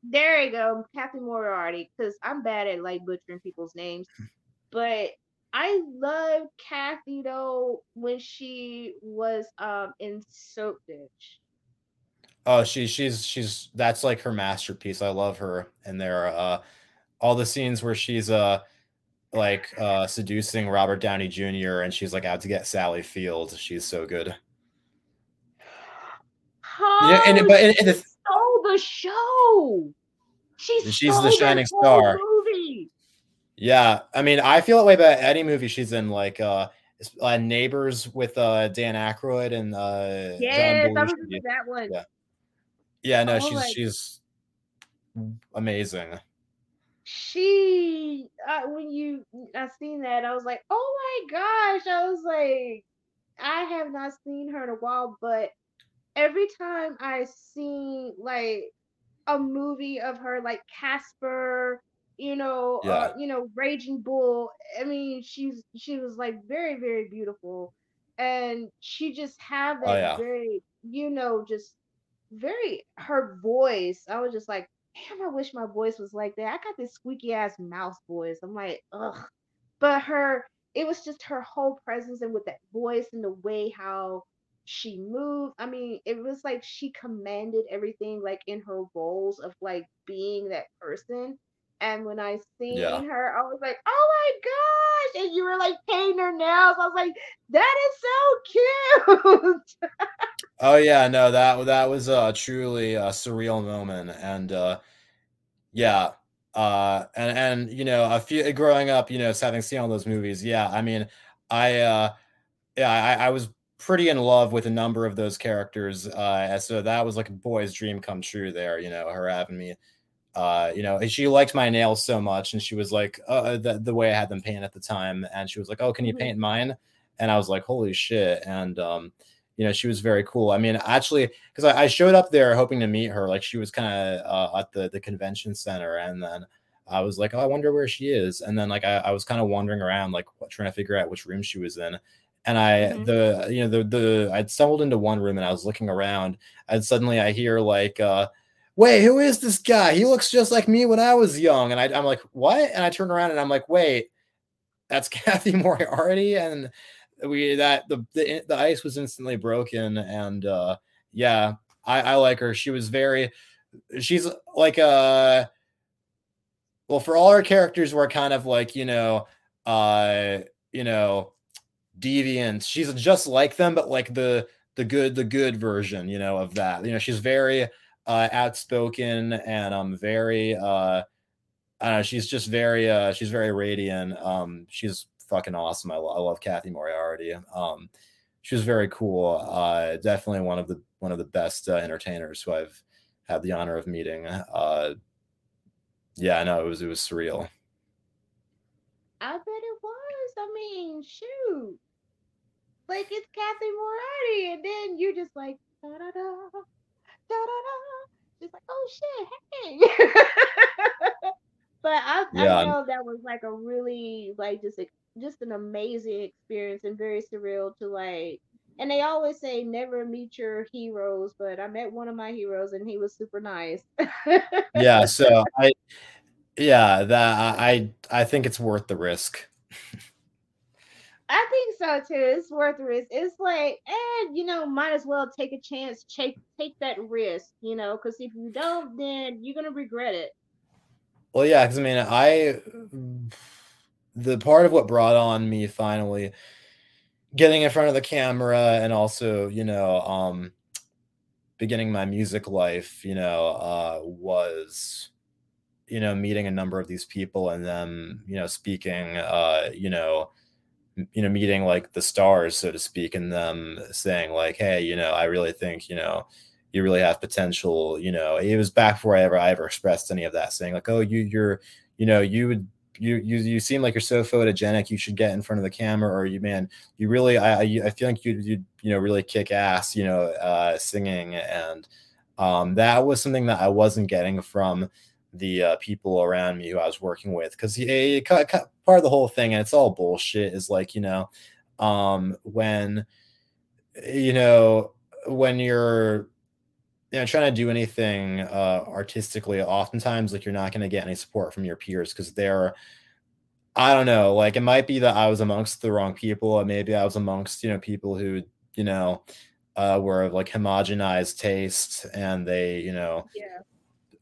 There you go, Cathy Moriarty, because I'm bad at like butchering people's names. *laughs* But I love Cathy though when she was um in Soapdish. Oh, she she's she's that's like her masterpiece. I love her. And there are uh all the scenes where she's uh like uh seducing Robert Downey Jr. and she's like out to get Sally Field. She's so good. Yeah, and but and, and the, the show. She She's the shining star. Movie. yeah, I mean, I feel that way about any movie she's in, like uh, uh Neighbors with uh Dan Aykroyd and uh Yes, John I Belushi. remember that one. Yeah. Yeah, no, Oh she's she's amazing. She uh, when you I seen that, I was like, oh my gosh. I was like, I have not seen her in a while, but every time I seen like a movie of her like Casper, you know, Yeah. uh, you know, Raging Bull. I mean, she's she was like very, very beautiful. And she just had Oh, that yeah. very, you know, just very her voice. I was just like, damn, I wish my voice was like that. I got this squeaky ass mouse voice. I'm like, ugh. But her, it was just her whole presence and with that voice and the way how she moved. I mean, it was like she commanded everything like in her roles of like being that person. And when I seen Yeah. her, I was like, oh my gosh. And you were like painting her nails. I was like, that is so cute. *laughs* Oh yeah, no, that that was a truly a surreal moment, and uh, yeah, uh, and and you know, a few growing up, you know, having seen all those movies, yeah, I mean, I uh, yeah, I, I was pretty in love with a number of those characters, uh, so that was like a boy's dream come true. There, you know, her having me, uh, you know, she liked my nails so much, and she was like, uh, the the way I had them painted at the time, and she was like, oh, can you Mhm. paint mine? And I was like, holy shit, and um you know, she was very cool. I mean, actually, because I, I showed up there hoping to meet her, like she was kind of uh, at the the convention center, and then I was like, oh, I wonder where she is, and then like I, I was kind of wandering around, like trying to figure out which room she was in, and I Mhm. the you know the the I'd stumbled into one room and I was looking around, and suddenly I hear like. uh Wait, who is this guy? He looks just like me when I was young. And I, I'm like, what? And I turn around and I'm like, wait, that's *laughs* Cathy Moriarty, and we that the the, the ice was instantly broken, and uh, yeah, I, I like her. She was very, she's like a, well, for all her characters were kind of like you know, uh, you know, deviant. She's just like them, but like the the good the good version, you know, of that. You know, she's very uh outspoken and um very uh I don't know. She's just very, uh, she's very radiant. Um, she's fucking awesome. I, lo- I love Cathy Moriarty. Um, she was very cool. Uh, definitely one of the one of the best uh, entertainers who I've had the honor of meeting. Uh, yeah, I know it was it was surreal. I bet it was. I mean, shoot. Like it's Cathy Moriarty, and then you just like da da da da da da. Just like, oh shit, hey. *laughs* but I, Yeah. I know that was like a really like just ex- just an amazing experience and very surreal to like. And they always say never meet your heroes, but I met one of my heroes and he was super nice. *laughs* Yeah, so I, yeah, that I I think it's worth the risk. *laughs* I think so too. It's worth the risk. It's like, and you know, might as well take a chance, take take that risk, you know, because if you don't, then you're gonna regret it. Well, yeah, because I mean, I the part of what brought on me finally getting in front of the camera and also, you know, um beginning my music life, you know, uh was you know, meeting a number of these people and them, you know, speaking uh, you know, you know, meeting like the stars, so to speak, and them saying like, "Hey, you know, I really think, you know, you really have potential." You know, it was back before I ever, I ever expressed any of that, saying like, "Oh, you, you're, you know, you would." You, you you seem like you're so photogenic. You should get in front of the camera, or you man, you really I I, feel like you you you know really kick ass. You know, uh, singing, and um, that was something that I wasn't getting from the uh, people around me who I was working with because part of the whole thing, and it's all bullshit, is like you know, um, when you know when you're you know trying to do anything uh, artistically, oftentimes like you're not going to get any support from your peers because they're I don't know, like it might be that I was amongst the wrong people, or maybe I was amongst you know people who you know uh, were of like homogenized taste and they you know Yeah.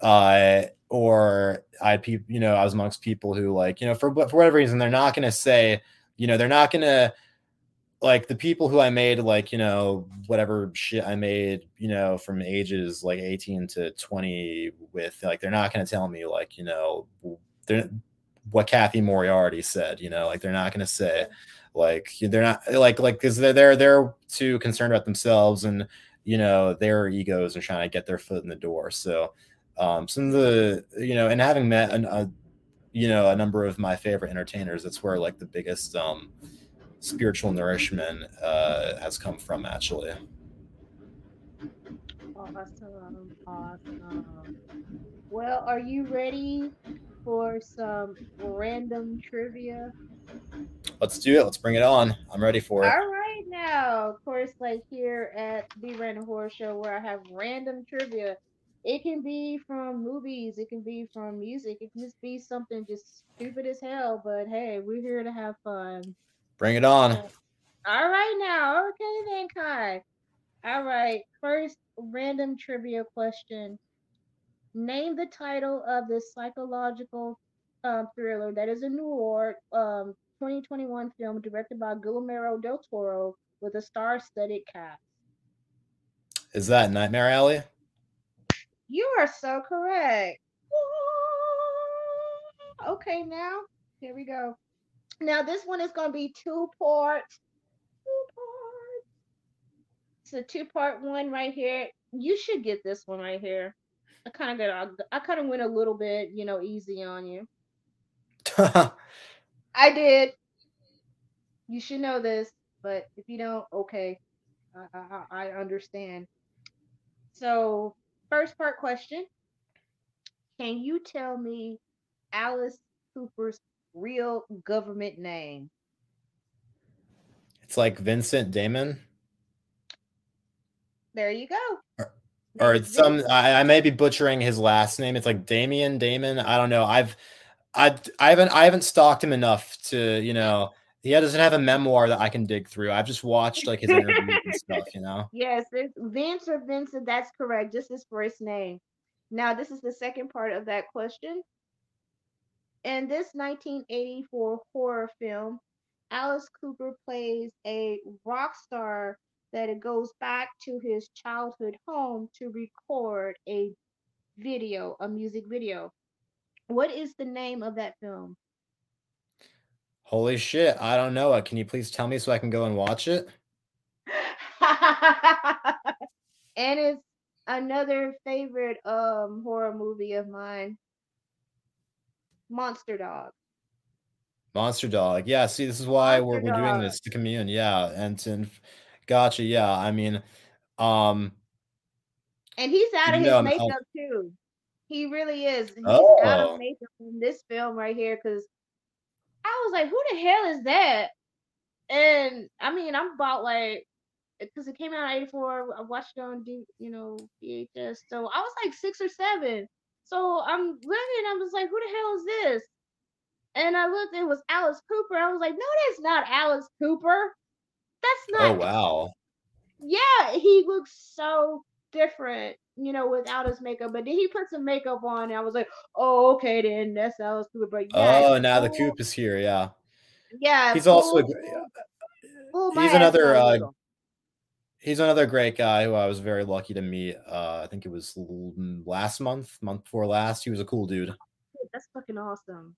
uh or i people you know i was amongst people who like you know for for whatever reason they're not going to say you know they're not going to like the people who i made like you know whatever shit i made you know from ages like 18 to 20 with like they're not going to tell me like you know they're what cathy moriarty said you know like they're not going to say like they're not like like because they're they're they're too concerned about themselves and you know their egos and trying to get their foot in the door. So um some of the you know and having met an, a you know a number of my favorite entertainers that's where like the biggest um spiritual nourishment uh has come from actually Awesome. Awesome. Well, are you ready for some random trivia? let's do it let's bring it on i'm ready for it All right, now, of course, like here at the Random Horror Show, where I have random trivia. It can be from movies, it can be from music, it can just be something just stupid as hell. But hey, we're here to have fun. bring it on All right, now, okay then, Kai. All right. First random trivia question. Name the title of the psychological um, thriller that is a noir um, 2021 film directed by Guillermo del Toro with a star-studded cast. Is that Nightmare Alley? You are so correct. *laughs* Okay, now here we go. Now this one is going to be two parts. Two parts. It's a two-part one right here. You should get this one right here. I kind of got. I kind of went a little bit, you know, easy on you. *laughs* I did. You should know this, but if you don't, okay, I, I, I understand. So, first part question: Can you tell me Alice Cooper's real government name? It's like Vincent Damon. There you go. Or, or some I, I, may be butchering his last name. It's like Damien Damon. I don't know. I've I I haven't I haven't stalked him enough to, you know, he doesn't have a memoir that I can dig through. I've just watched like his interviews and *laughs* stuff, you know. Yes, it's Vince or Vincent, that's correct. Just his first name. Now, this is the second part of that question. In this 1984 horror film, Alice Cooper plays a rock star that it goes back to his childhood home to record a video, a music video. What is the name of that film? Holy shit, I don't know it. Can you please tell me so I can go and watch it? *laughs* and it's another favorite um horror movie of mine. Monster Dog. Monster Dog. Yeah, see, this is why we're, we're doing this to commune. Yeah, and to, gotcha. Yeah, I mean, um, and he's out of his know, makeup I'll... too. He really is. He's oh. out of oh. makeup in this film right here because I was like, who the hell is that? And I mean, I'm about like, because it came out in '84. I watched it on, D, you know, VHS. So I was like six or seven. So I'm looking, I was like, who the hell is this? And I looked, it was Alice Cooper. I was like, no, that's not Alice Cooper. That's oh, not. Oh, wow. Yeah, he looks so different, you know, without his makeup. But then he put some makeup on, and I was like, oh, okay, then that's Alice Cooper. But yeah, oh, now the Coop is here. Yeah. Yeah. He's also a, he's another uh, he's another great guy who I was very lucky to meet. Uh, I think it was last month, month before last. He was a cool dude. That's fucking awesome.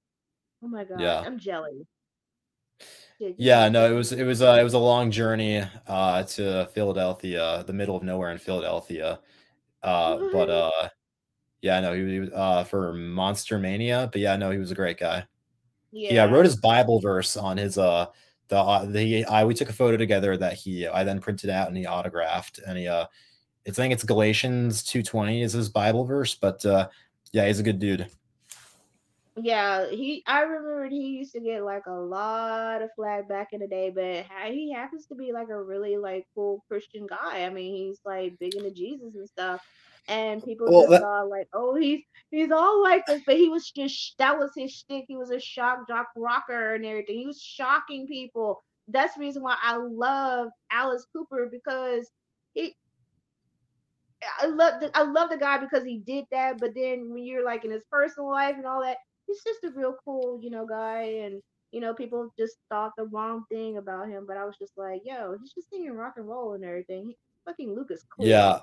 Oh my god, yeah. I'm jelly. Yeah, no, it was it was uh, it was a long journey uh, to Philadelphia, the middle of nowhere in Philadelphia. Uh, but uh, yeah, no, he, he was uh, for Monster Mania. But yeah, no, he was a great guy. Yeah, yeah wrote his Bible verse on his uh the uh, the I we took a photo together that he I then printed out and he autographed and he uh it's I think it's Galatians 220 is his Bible verse, but uh yeah, he's a good dude. Yeah, he. I remember he used to get like a lot of flag back in the day, but he happens to be like a really like cool Christian guy. I mean, he's like big into Jesus and stuff, and people well, just that... saw like, oh, he's he's all like this, but he was just that was his shtick. He was a shock jock rocker and everything. He was shocking people. That's the reason why I love Alice Cooper because he I love the, I love the guy because he did that. But then when you're like in his personal life and all that, he's just a real cool, you know, guy. And, you know, people just thought the wrong thing about him. But I was just like, yo, he's just singing rock and roll and everything. He, fucking Lucas cool. Yeah.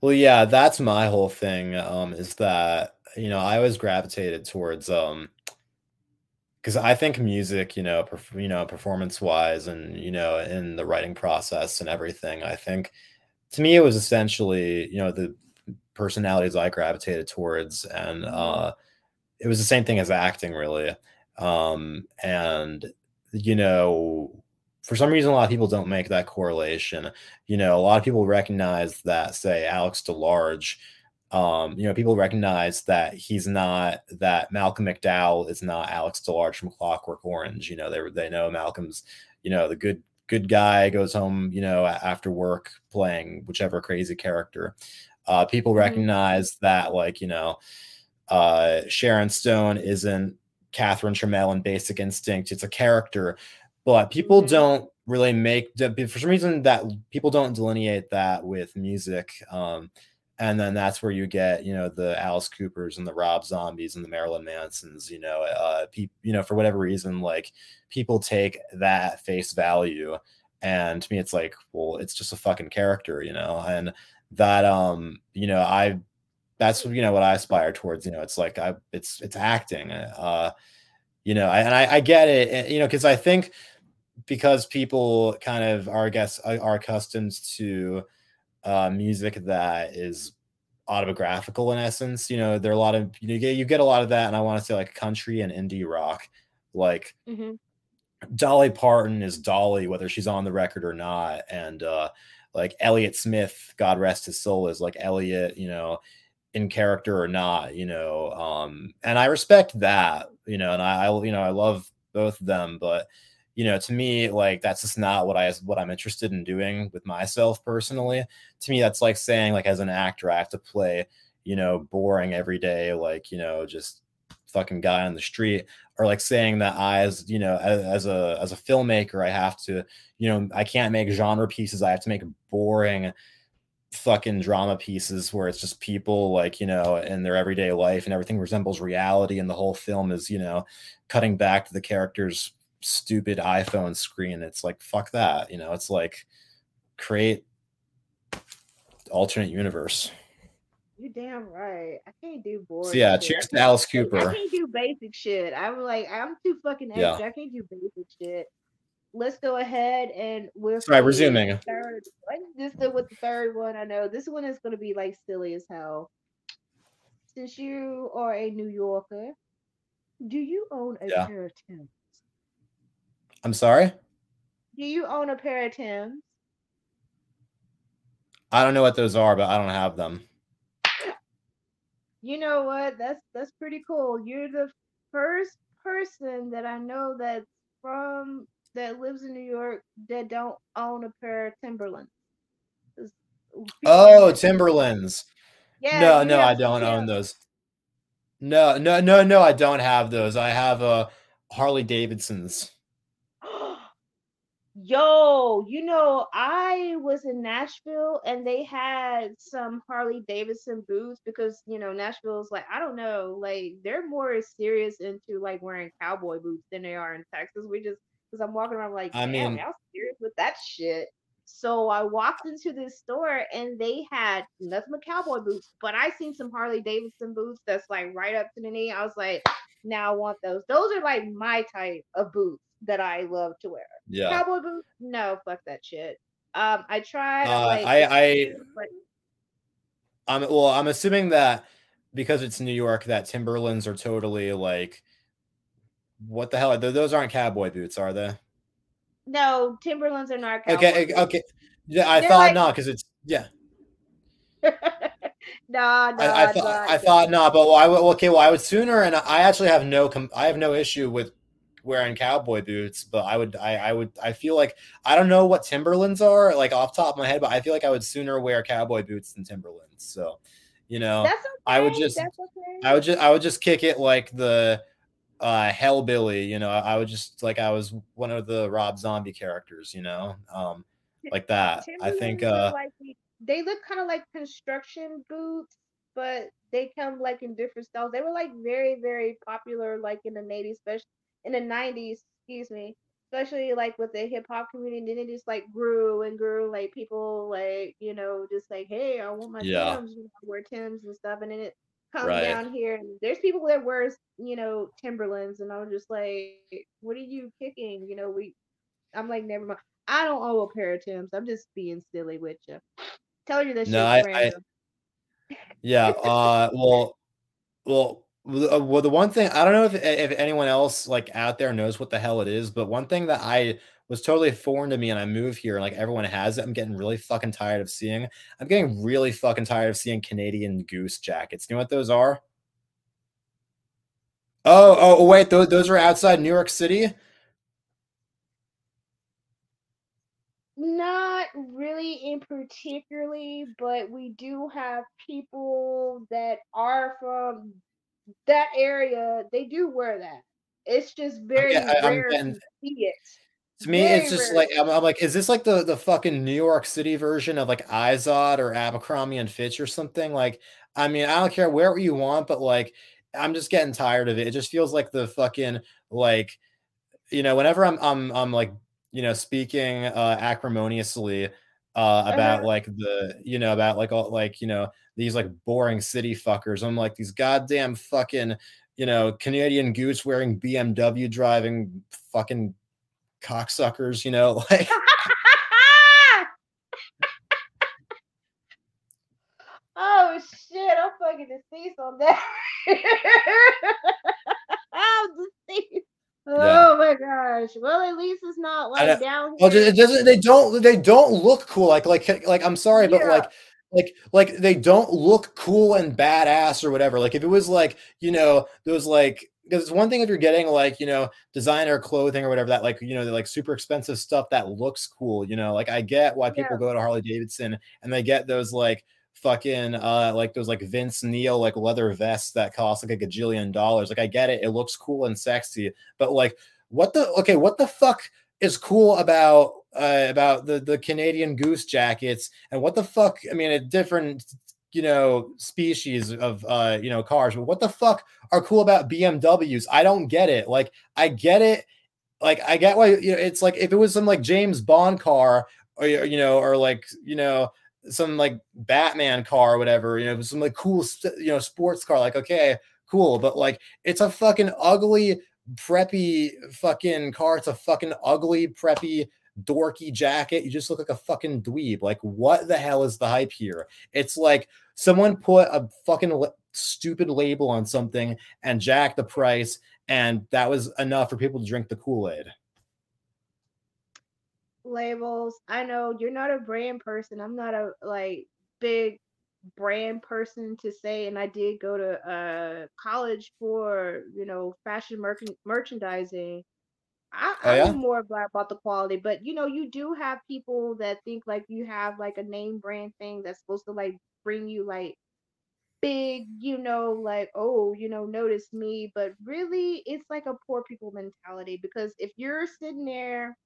Well, yeah, that's my whole thing. Um, is that, you know, I always gravitated towards um because I think music, you know, perf- you know, performance wise, and you know, in the writing process and everything, I think to me it was essentially, you know, the personalities I gravitated towards, and mm-hmm. It was the same thing as acting really. Um and you know for some reason a lot of people don't make that correlation. You know a lot of people recognize that say alex delarge um you know people recognize that he's not that malcolm mcdowell is not alex delarge from clockwork orange. You know they they know malcolm's you know the good good guy goes home you know after work playing whichever crazy character. Uh people mm-hmm. recognize that like you know uh, Sharon Stone isn't Catherine Trammell in Basic Instinct. It's a character, but people Mhm. don't really make for some reason that people don't delineate that with music. Um, and then that's where you get you know the Alice Coopers and the Rob Zombies and the Marilyn Mansons. You know, uh, pe- you know for whatever reason, like people take that face value, and to me, it's like, well, it's just a fucking character, you know, and that um, you know, I that's you know what I aspire towards. You know, it's like I it's it's acting. Uh, you know, I, and I, I get it. eh, You know, because I think because people kind of are, I guess, are accustomed to uh, music that is autobiographical in essence. You know, there are a lot of you get you get a lot of that, and I want to say like country and indie rock, like Mhm. Dolly Parton is Dolly, whether she's on the record or not. And uh like Elliott Smith, God rest his soul, is like Elliott, you know, in character or not, you know. Um, and I respect that, you know, and I, I you know, I love both of them, but you know, to me, like that's just not what I what I'm interested in doing with myself personally. To me, that's like saying, like, as an actor, I have to play, you know, boring every day, like, you know, just fucking guy on the street or like saying that I, as you know, as, as a as a filmmaker, I have to, you know, I can't make genre pieces. I have to make boring fucking drama pieces where it's just people like you know in their everyday life and everything resembles reality and the whole film is you know cutting back to the character's stupid iphone screen it's like fuck that you know it's like create alternate universe you're damn right. I can't do boring. so yeah shit. cheers to alice I can't do basic shit. I'm like, I'm too fucking Yeah. I can't do basic shit. Let's go ahead and we're Sorry, resuming. Third, let's just with the third one. I know this one is gonna be like silly as hell. Since you are a New Yorker, do you own a Yeah. pair of Tims? i'm sorry Do you own a pair of Tims? i don't know what those are but i don't have them You know what? That's that's pretty cool. You're the first person that I know that's from that lives in New York that don't own a pair of Timberlands. oh *laughs* timberlands. Yeah, no no i don't own those. No no no no i don't have those. I have uh harley davidsons. *gasps* Yo, you know, I was in Nashville and they had some Harley Davidson boots because, you know, Nashville's like, I don't know, like they're more serious into like wearing cowboy boots than they are in Texas. We just, because I'm walking around like, I damn, mean- y'all serious with that shit. So I walked into this store and they had nothing but cowboy boots, but I seen some Harley Davidson boots that's like right up to the knee. I was like, now I want those. Those are like my type of boots that I love to wear. yeah Cowboy boots? No, fuck that shit. Um, I tried. Uh, like, I- I- but I'm well. I'm assuming that because it's New York, that Timberlands are totally like, what the hell? Th- Those aren't cowboy boots, are they? no, Timberlands are not Okay, boots. okay. Yeah, I They're thought like- not because it's yeah. nah, *laughs* nah, I, I nah, thought I nah. thought not, but well, I would okay. Well, I would sooner, and I actually have no com- I have no issue with wearing cowboy boots, but I would I I would I feel like I don't know what Timberlands are like off the top of my head, but I feel like I would sooner wear cowboy boots than Timberlands. So, you know, okay. I would just- okay. I would just I would just kick it like the uh hellbilly, you know. I would just like I was one of the Rob Zombie characters, you know. Um like that. I think uh like they look kind of like construction boots, but they come like in different styles. They were like very, very popular like in the 80s, especially in the 90s, excuse me, especially like with the hip hop community. And then it just like grew and grew. Like people like, you know, just like, hey, I want my Yeah. Tims, you know, wear Tims and stuff. And then it comes Right. down here and there's people that wears, you know, Timberlands. And I'm just like, what are you kicking? You know, we I'm like, never mind. I don't own a pair of Tims. I'm just being silly with you. Tell you this No, I- I- random. yeah, uh well well the- uh, well the one thing I don't know if if anyone else like out there knows what the hell it is, but one thing that I was totally foreign to me and I moved here and like everyone has it. I'm getting really fucking tired of seeing. I'm getting really fucking tired of seeing Canadian goose jackets. You know what those are? Oh, oh, oh, wait, those, those are outside New York City? Not really in particularly, but we do have people that are from that area. They do wear that. It's just very get- I'm rare getting- to see it. To me, Very it's just rare. like I'm, I'm, like, is this like the the fucking New York City version of like Izod or Abercrombie and Fitch or something? Like, I mean, I don't care where you want, but like, I'm just getting tired of it. It just feels like the fucking like, you know, whenever I'm I'm I'm like, you know, speaking uh acrimoniously uh about uh-huh. like the you know about like all like you know these like boring city fuckers. I'm like these goddamn fucking you know Canadian goose wearing BMW driving fucking cocksuckers. You know *laughs* like. *laughs* oh shit! I'm fucking deceased on that. *laughs* I'm deceased. Oh my gosh! Well, at least it's not like down. Well, it doesn't. They don't. They don't look cool. Like like like. I'm sorry, but yeah. like like like they don't look cool and badass or whatever. Like if it was like you know those like because it's one thing if you're getting like you know designer clothing or whatever that like you know like super expensive stuff that looks cool. You know, like I get why people yeah. go to Harley Davidson and they get those like fucking uh like those like Vince Neil like leather vests that cost like a gajillion dollars. Like I get it, it looks cool and sexy, but like what the okay, what the fuck is cool about uh about the the Canadian goose jackets and what the fuck I mean a different you know species of uh you know cars but what the fuck are cool about BMWs I don't get it like I get it like I get why you know it's like if it was some like James Bond car or you know or like you know some like Batman car or whatever, you know, some like cool, you know, sports car. Like, okay, cool, but like it's a fucking ugly, preppy fucking car. It's a fucking ugly, preppy, dorky jacket. You just look like a fucking dweeb. Like, what the hell is the hype here? It's like someone put a fucking stupid label on something and jack the price, and that was enough for people to drink the Kool Aid labels. I know you're not a brand person. I'm not a like big brand person to say and I did go to uh college for, you know, fashion mer- merchandising. I, oh, yeah? I'm more about, about the quality, but you know, you do have people that think like you have like a name brand thing that's supposed to like bring you like big, you know, like, oh, you know, notice me. But really, it's like a poor people mentality because if you're sitting there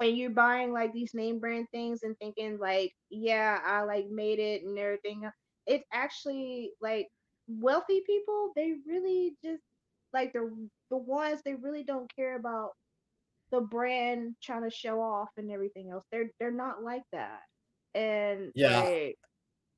and you're buying like these name brand things and thinking like, yeah, I like made it and everything. It's actually like wealthy people, they really just like the the ones they really don't care about the brand trying to show off and everything else. They're they're not like that. And yeah. Like,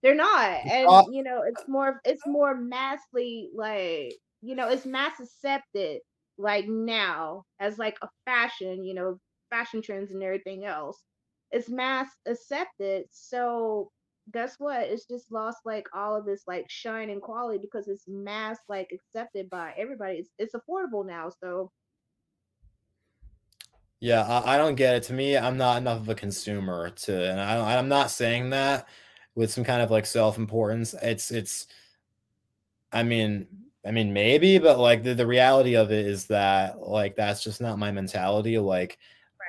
they're not. And you know, it's more it's more massly like, you know, it's mass accepted like now as like a fashion, you know, fashion trends and everything else. It's mass accepted. So guess what? It's just lost like all of this like shine and quality because it's mass like accepted by everybody. It's it's affordable now. So yeah, I, I don't get it. To me, I'm not enough of a consumer to, and I, I'm not saying that with some kind of like self importance. It's it's, I mean, I mean maybe, but like the the reality of it is that like that's just not my mentality. Like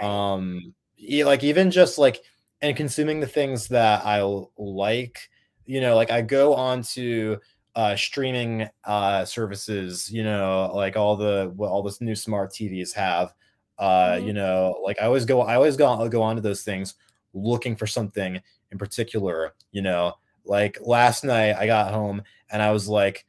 um like even just like and consuming the things that i like you know like i go on to uh streaming uh services you know like all the what all this new smart tvs have uh mm-hmm. you know like i always go i always go I'll go on to those things looking for something in particular you know like last night i got home and i was like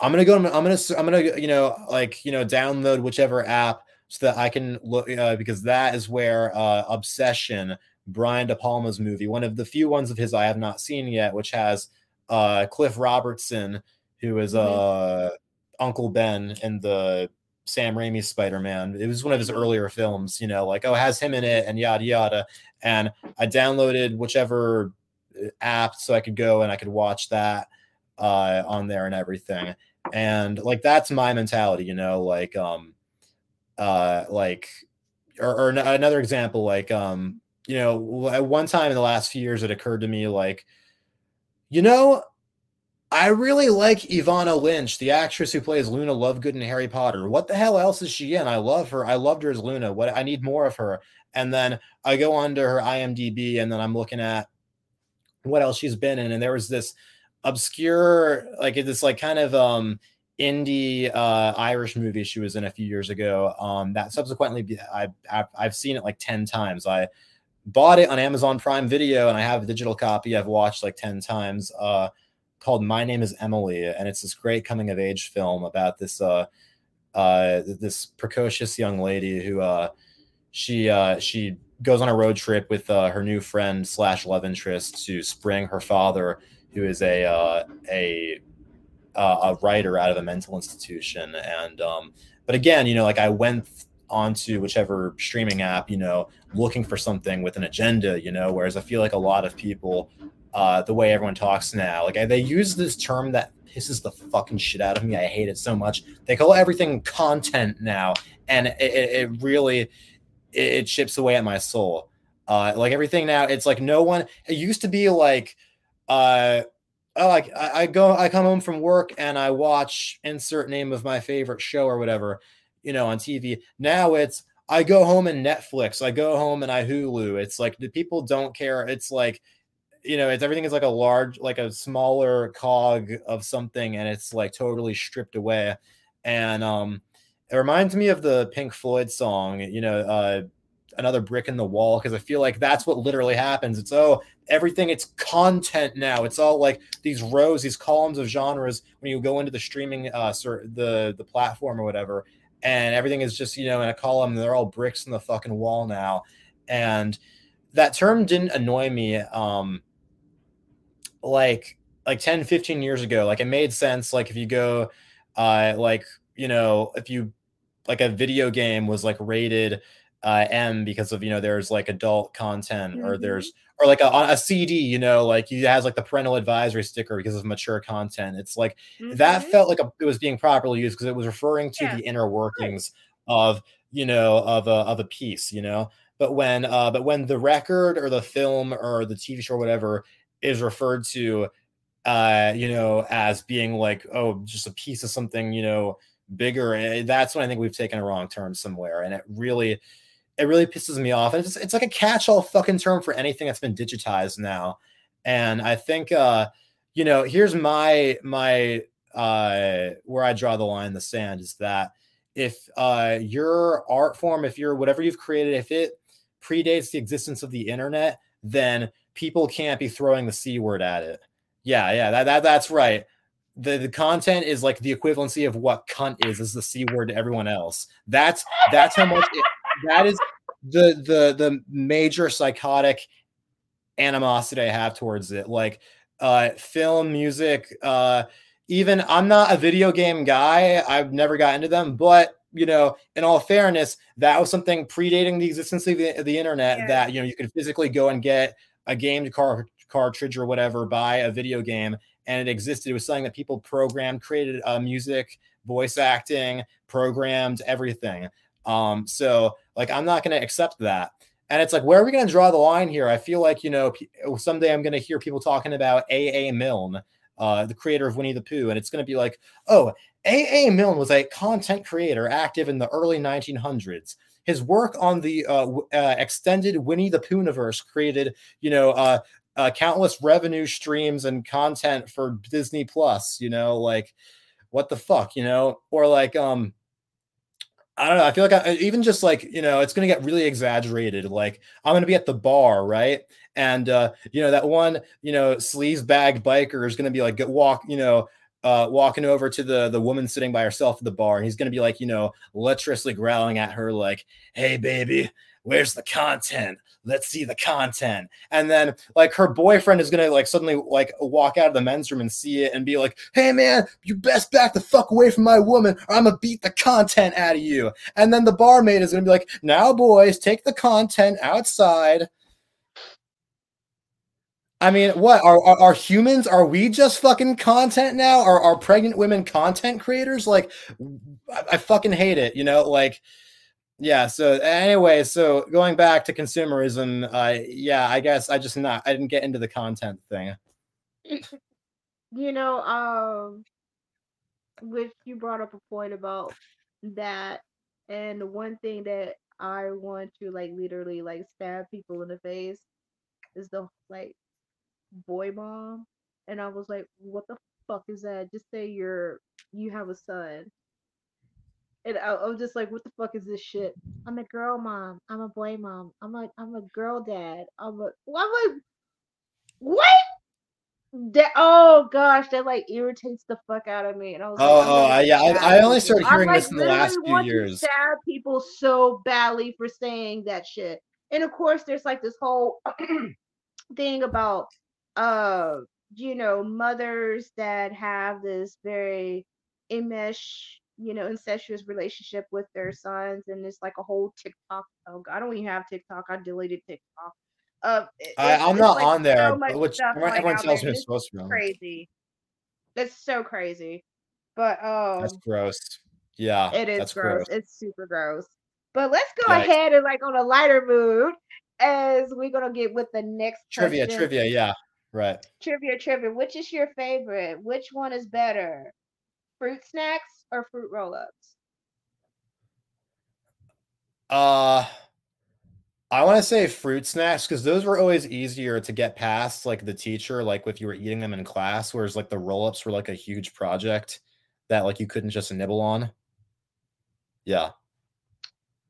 i'm gonna go i'm gonna i'm gonna you know like you know download whichever app so that I can look uh, because that is where uh, Obsession, Brian De Palma's movie, one of the few ones of his I have not seen yet, which has uh, Cliff Robertson, who is mm-hmm. uh, Uncle Ben in the Sam Raimi Spider Man. It was one of his earlier films, you know, like, oh, has him in it and yada yada. And I downloaded whichever uh, app so I could go and I could watch that uh, on there and everything. And like, that's my mentality, you know, like, um, uh like or, or another example like um you know at one time in the last few years it occurred to me like you know I really like Evanna Lynch, the actress who plays Luna Lovegood in Harry Potter. What the hell else is she in? I love her. I loved her as Luna. What I need more of her. And then I go on to her IMDb and then I'm looking at what else she's been in. And there was this obscure, like this like kind of um indie uh, Irish movie she was in a few years ago. Um, that subsequently I, I've, I've seen it like 10 times. I bought it on Amazon Prime Video and I have a digital copy I've watched like 10 times uh, called My Name is Emily. And it's this great coming of age film about this uh, uh, this precocious young lady who uh, she uh, she goes on a road trip with uh, her new friend slash love interest to spring her father, who is a uh, a uh, a writer out of a mental institution. And um, but again, you know, like I went onto whichever streaming app, you know, looking for something with an agenda, you know, whereas I feel like a lot of people, uh, the way everyone talks now, like they use this term that pisses the fucking shit out of me. I hate it so much. They call everything content now, and it, it really it chips away at my soul. Uh, like everything now, it's like no one. It used to be like, uh, oh, like I go, I come home from work and I watch insert name of my favorite show or whatever, you know, on TV. Now it's I go home and Netflix. I go home and I Hulu. It's like the people don't care. It's like you know, it's everything is like a large, like a smaller cog of something, and it's like totally stripped away. And um, it reminds me of the Pink Floyd song, you know, uh, another brick in the wall, because I feel like that's what literally happens. It's oh, everything, it's content now. It's all like these rows, these columns of genres when you go into the streaming, uh, sort the the platform or whatever, and everything is just you know in a column. They're all bricks in the fucking wall now, and that term didn't annoy me. Um, like like 10 15 years ago like it made sense like if you go uh like you know if you like a video game was like rated uh m because of you know there's like adult content mm-hmm. or there's or like a, a cd you know like it has like the parental advisory sticker because of mature content it's like mm-hmm. that felt like a, it was being properly used because it was referring to yeah. the inner workings of you know of a of a piece you know but when uh but when the record or the film or the tv show or whatever is referred to uh you know as being like oh just a piece of something you know bigger eh, that's when i think we've taken a wrong turn somewhere and it really it really pisses me off it's, it's like a catch-all fucking term for anything that's been digitized now and i think uh you know here's my my uh where i draw the line in the sand is that if uh your art form if you're whatever you've created if it predates the existence of the internet then people can't be throwing the c word at it. Yeah, yeah, that, that that's right. The, the content is like the equivalency of what cunt is is the c word to everyone else. That's that's how much it, that is the the the major psychotic animosity I have towards it. Like uh film, music, uh even I'm not a video game guy. I've never got into them, but you know, in all fairness, that was something predating the existence of the, the internet yeah. that you know you could physically go and get a game car- cartridge or whatever buy a video game and it existed. It was something that people programmed, created uh, music, voice acting, programmed everything. Um, so like I'm not going to accept that. And it's like, where are we going to draw the line here? I feel like you know someday I'm going to hear people talking about A. A. Milne, uh, the creator of Winnie the Pooh, and it's going to be like, oh, A. A. Milne was a content creator active in the early 1900s his work on the uh, uh, extended Winnie the Poohniverse created, you know, uh, uh, countless revenue streams and content for Disney Plus. You know, like what the fuck, you know, or like um. I don't know. I feel like I, even just like you know, it's gonna get really exaggerated. Like I'm gonna be at the bar, right? And uh, you know that one, you know, sleaze bag biker is gonna be like walk, you know, uh, walking over to the the woman sitting by herself at the bar, and he's gonna be like, you know, lecherously growling at her, like, "Hey, baby, where's the content? Let's see the content." And then like her boyfriend is gonna like suddenly like walk out of the men's room and see it and be like, "Hey, man, you best back the fuck away from my woman, or I'm gonna beat the content out of you." And then the barmaid is gonna be like, "Now, boys, take the content outside." I mean, what are, are, are humans? Are we just fucking content now? Are are pregnant women content creators? Like, I, I fucking hate it. You know, like, yeah. So anyway, so going back to consumerism, uh, yeah, I guess I just not I didn't get into the content thing. *laughs* You know, um, which you brought up a point about that, and the one thing that I want to like literally like stab people in the face is the like boy mom. And I was like, what the fuck is that? Just say you're you have a son. And I, I was just like, what the fuck is this shit? I'm a girl mom. I'm a boy mom. I'm a I'm a girl dad. I'm a well, I'm like, what? That oh gosh, that like irritates the fuck out of me. And I was Oh, like, oh, gonna yeah. I, I only started hearing like this in the last few years. stab people so badly for saying that shit. And of course, there's like this whole *clears throat* thing about uh you know mothers that have this very enmesh you know incestuous relationship with their sons and it's like a whole tiktok oh god, i don't even have tiktok i deleted tiktok uh it- I, I'm not like on there, so which everyone tells me it's supposed to be crazy that's so crazy but um That's gross. Yeah, it is gross. gross. It's super gross. But let's go Yikes. ahead and like on a lighter mood as we're gonna get with the next Trivia, question. trivia. Yeah, right. Trivia, trivia. Which is your favorite? Which one is better? Fruit snacks or fruit roll-ups? Uh, I want to say fruit snacks because those were always easier to get past, like the teacher, like if you were eating them in class, whereas like the roll ups were like a huge project that like you couldn't just nibble on. Yeah.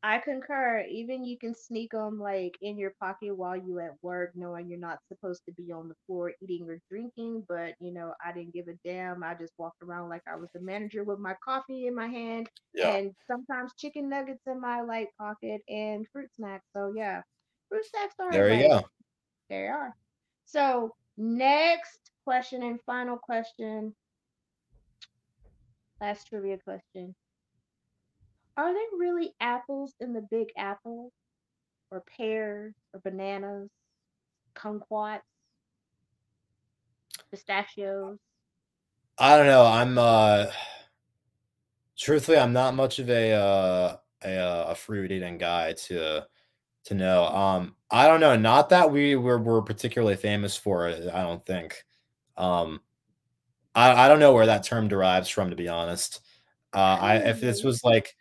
I concur. Even you can sneak them like in your pocket while you at work, knowing you're not supposed to be on the floor eating or drinking. But you know, I didn't give a damn. I just walked around like I was the manager with my coffee in my hand Yeah. and sometimes chicken nuggets in my light pocket and fruit snacks. So yeah, fruit snacks are There you go. there you are. So next question and final question. Last trivia question. Are there really apples in the big apple? Or pears or bananas? Kumquats? Pistachios? I don't know. I'm uh truthfully I'm not much of a uh a, uh, a fruit eating guy to to know. Um I don't know, not that we were, were particularly famous for it, I don't think. Um I I don't know where that term derives from to be honest. Uh I if this Hmm. was like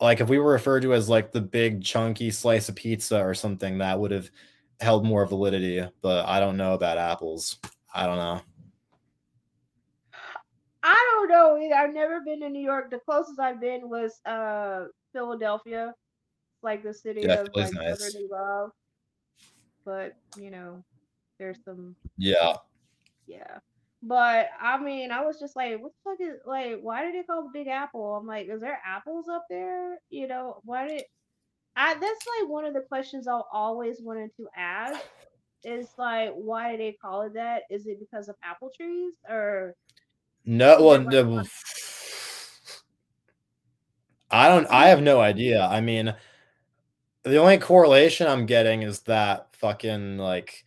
like if we were referred to as like the big chunky slice of pizza or something that would have held more validity, but I don't know about apples. I don't know. I don't know either. I've never been to New York. The closest I've been was uh Philadelphia. like the city Yeah, of like nice. love. But you know, there's some Yeah. yeah. But I mean, I was just like, what the fuck is like? Why did it call Big Apple? I'm like, is there apples up there? You know, why did I? That's like one of the questions I've always wanted to ask. Is like, why do they call it that? Is it because of apple trees or? No, well, no, one- I don't. I have no *laughs* idea. I mean, the only correlation I'm getting is that fucking like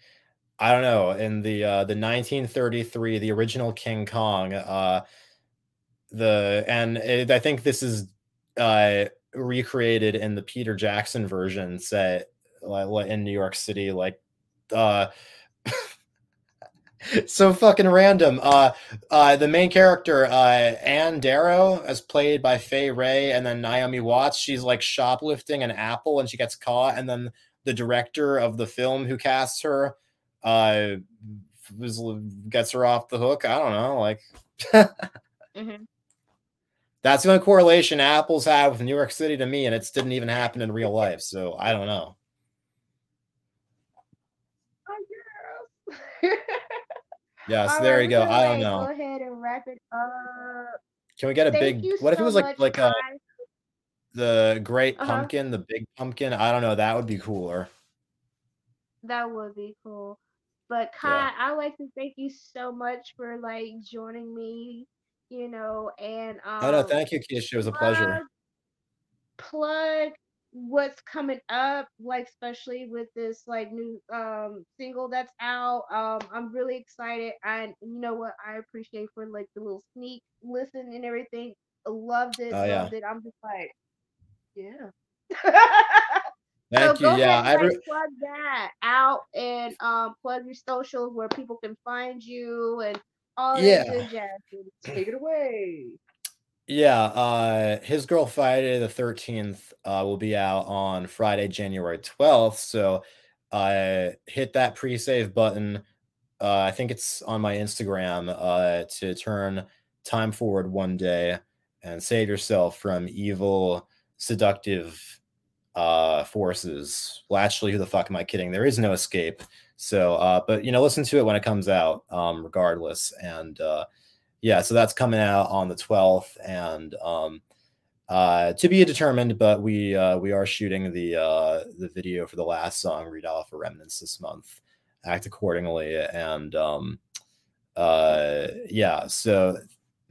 I don't know. In the uh, the 1933, the original King Kong, uh, the and it, I think this is uh recreated in the Peter Jackson version set like in New York City, like uh. *laughs* so fucking random. Uh, uh, the main character, uh, Anne Darrow, as played by Fay Wray, and then Naomi Watts. She's like shoplifting an apple, and she gets caught. And then the director of the film who casts her, uh, was, gets her off the hook. I don't know. Like *laughs* Mhm. that's the only correlation apples have with New York City to me, and it didn't even happen in real life. So I don't know. Oh. *laughs* Yes, there right, you go. I don't know. Go ahead and wrap it up. Can we get a Thank big? What if it was like like a the Great Uh-huh. Pumpkin, the Big Pumpkin? I don't know. That would be cooler. That would be cool. But Kai, I like to thank you so much for like joining me, you know, and um Oh no, thank you, Keisha. It was a pleasure. plug, plug what's coming up, like especially with this like new um single that's out. Um I'm really excited and you know what I appreciate for like the little sneak listen and everything. Loved it, Oh, yeah. loved it. I'm just like, yeah. *laughs* Thank so you. go Yeah, ahead I and re- like, plug that out and um plug your socials where people can find you and all that Yeah. good jazz. Take it away. yeah. Uh, his girl Friday the thirteenth uh, will be out on Friday, January twelfth. So, uh, hit that pre-save button. Uh, I think it's on my Instagram uh, to turn time forward one day and save yourself from evil, seductive uh forces. Actually, who the fuck am I kidding? There is no escape. So, uh, but you know, listen to it when it comes out, um, regardless. And uh, yeah, so that's coming out on the 12th, and um, uh, to be determined. But we uh, we are shooting the uh, the video for the last song, "Read Off for Remnants" this month. Act accordingly, and um, uh, yeah. So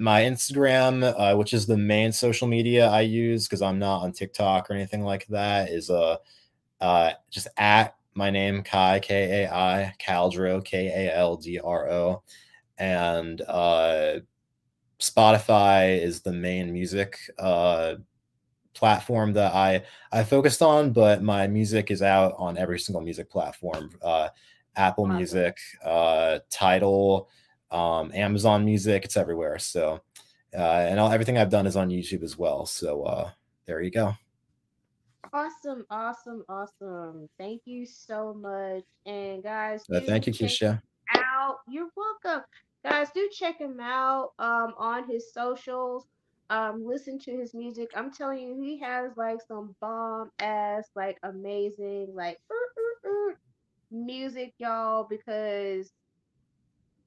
my Instagram, uh, which is the main social media I use because I'm not on TikTok or anything like that, is uh, uh just at my name Kai K A I Kaldro K A L D R O, and uh, Spotify is the main music uh, platform that I I focused on, but my music is out on every single music platform: uh, Apple. Music, uh, Tidal, um, Amazon Music. It's everywhere. So, uh, and all, everything I've done is on YouTube as well. So uh, there you go. Awesome, awesome, awesome. Thank you so much. And guys, uh, thank you, Keisha. Out. You're welcome. Guys, do check him out um, on his socials. Um, listen to his music. I'm telling you, he has like some bomb ass, like amazing, like uh, uh, uh, music, y'all. Because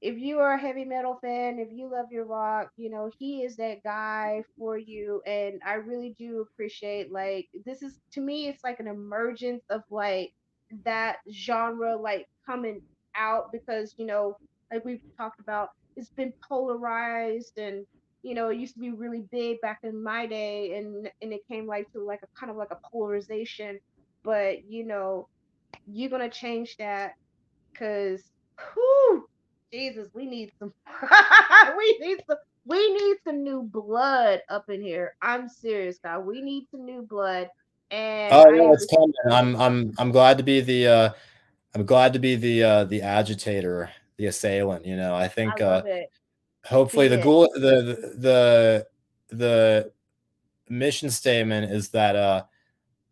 if you are a heavy metal fan, if you love your rock, you know, he is that guy for you. And I really do appreciate like this is to me it's like an emergence of like that genre like coming out because, you know, like we've talked about, it's been polarized and you know, it used to be really big back in my day and and it came like to like a kind of like a polarization. But you know, you're gonna change that because whew, Jesus, we need some *laughs* we need some we need some new blood up in here. I'm serious, God. We need some new blood. And oh yeah, it's coming. I'm I'm I'm glad to be the uh I'm glad to be the uh the agitator, the assailant, you know. I think I uh it. hopefully the goal the the the mission statement is that uh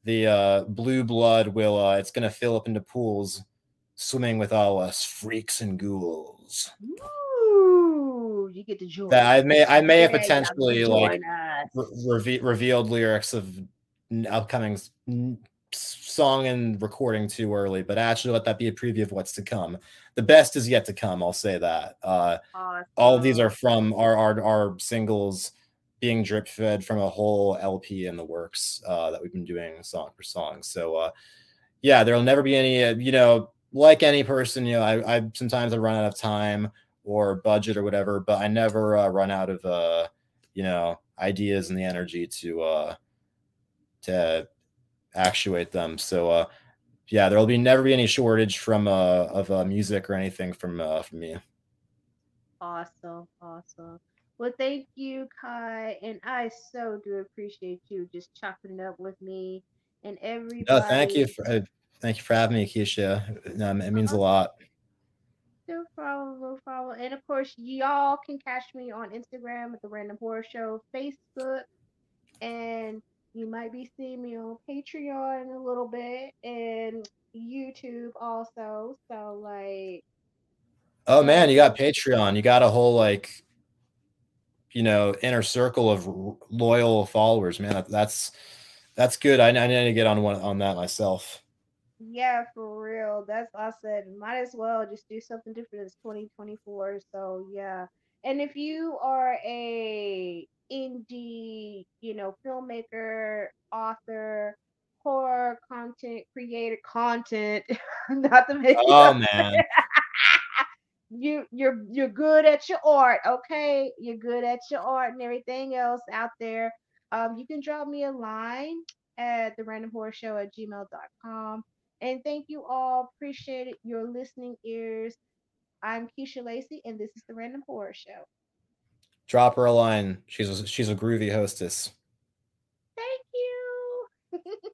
the uh blue blood will uh it's gonna fill up into pools swimming with all us freaks and ghouls. Ooh, you get to join. That I may I may have potentially like re- revealed lyrics of upcoming song and recording too early, but actually let that be a preview of what's to come. The best is yet to come. I'll say that. Uh, awesome. All of these are from our our, our singles being drip fed from a whole LP in the works uh, that we've been doing song for song. So uh, yeah, there'll never be any. Uh, you know, like any person, you know, I, I sometimes I run out of time or budget or whatever, but I never uh, run out of uh, you know, ideas and the energy to uh to actuate them. So uh yeah, there'll be never be any shortage from uh of uh, music or anything from uh from me. Awesome, awesome. Well, thank you, Kai, and I so do appreciate you just chopping it up with me and everybody. No, thank you for uh, Thank you for having me, Keisha. Um, it means a uh-huh. lot. No problem, no problem. And of course, y'all can catch me on Instagram at the Random Horror Show, Facebook, and you might be seeing me on Patreon in a little bit and YouTube also. So like Oh man, you got Patreon. You got a whole like you know, inner circle of loyal followers, man. That's that's good. I, I need to get on one on that myself. Yeah, for real. That's I said. Might as well just do something different. It's 2024, so yeah. And if you are a indie, you know, filmmaker, author, horror content creator, content, *laughs* not to make oh man. *laughs* you you're you're good at your art, okay? You're good at your art and everything else out there. Um, you can drop me a line at the random horror show at gmail.com and thank you all. Appreciate it. Your listening ears. I'm Keisha Lacy, and this is the Random Horror Show. Drop her a line. She's a, she's a groovy hostess. Thank you. *laughs*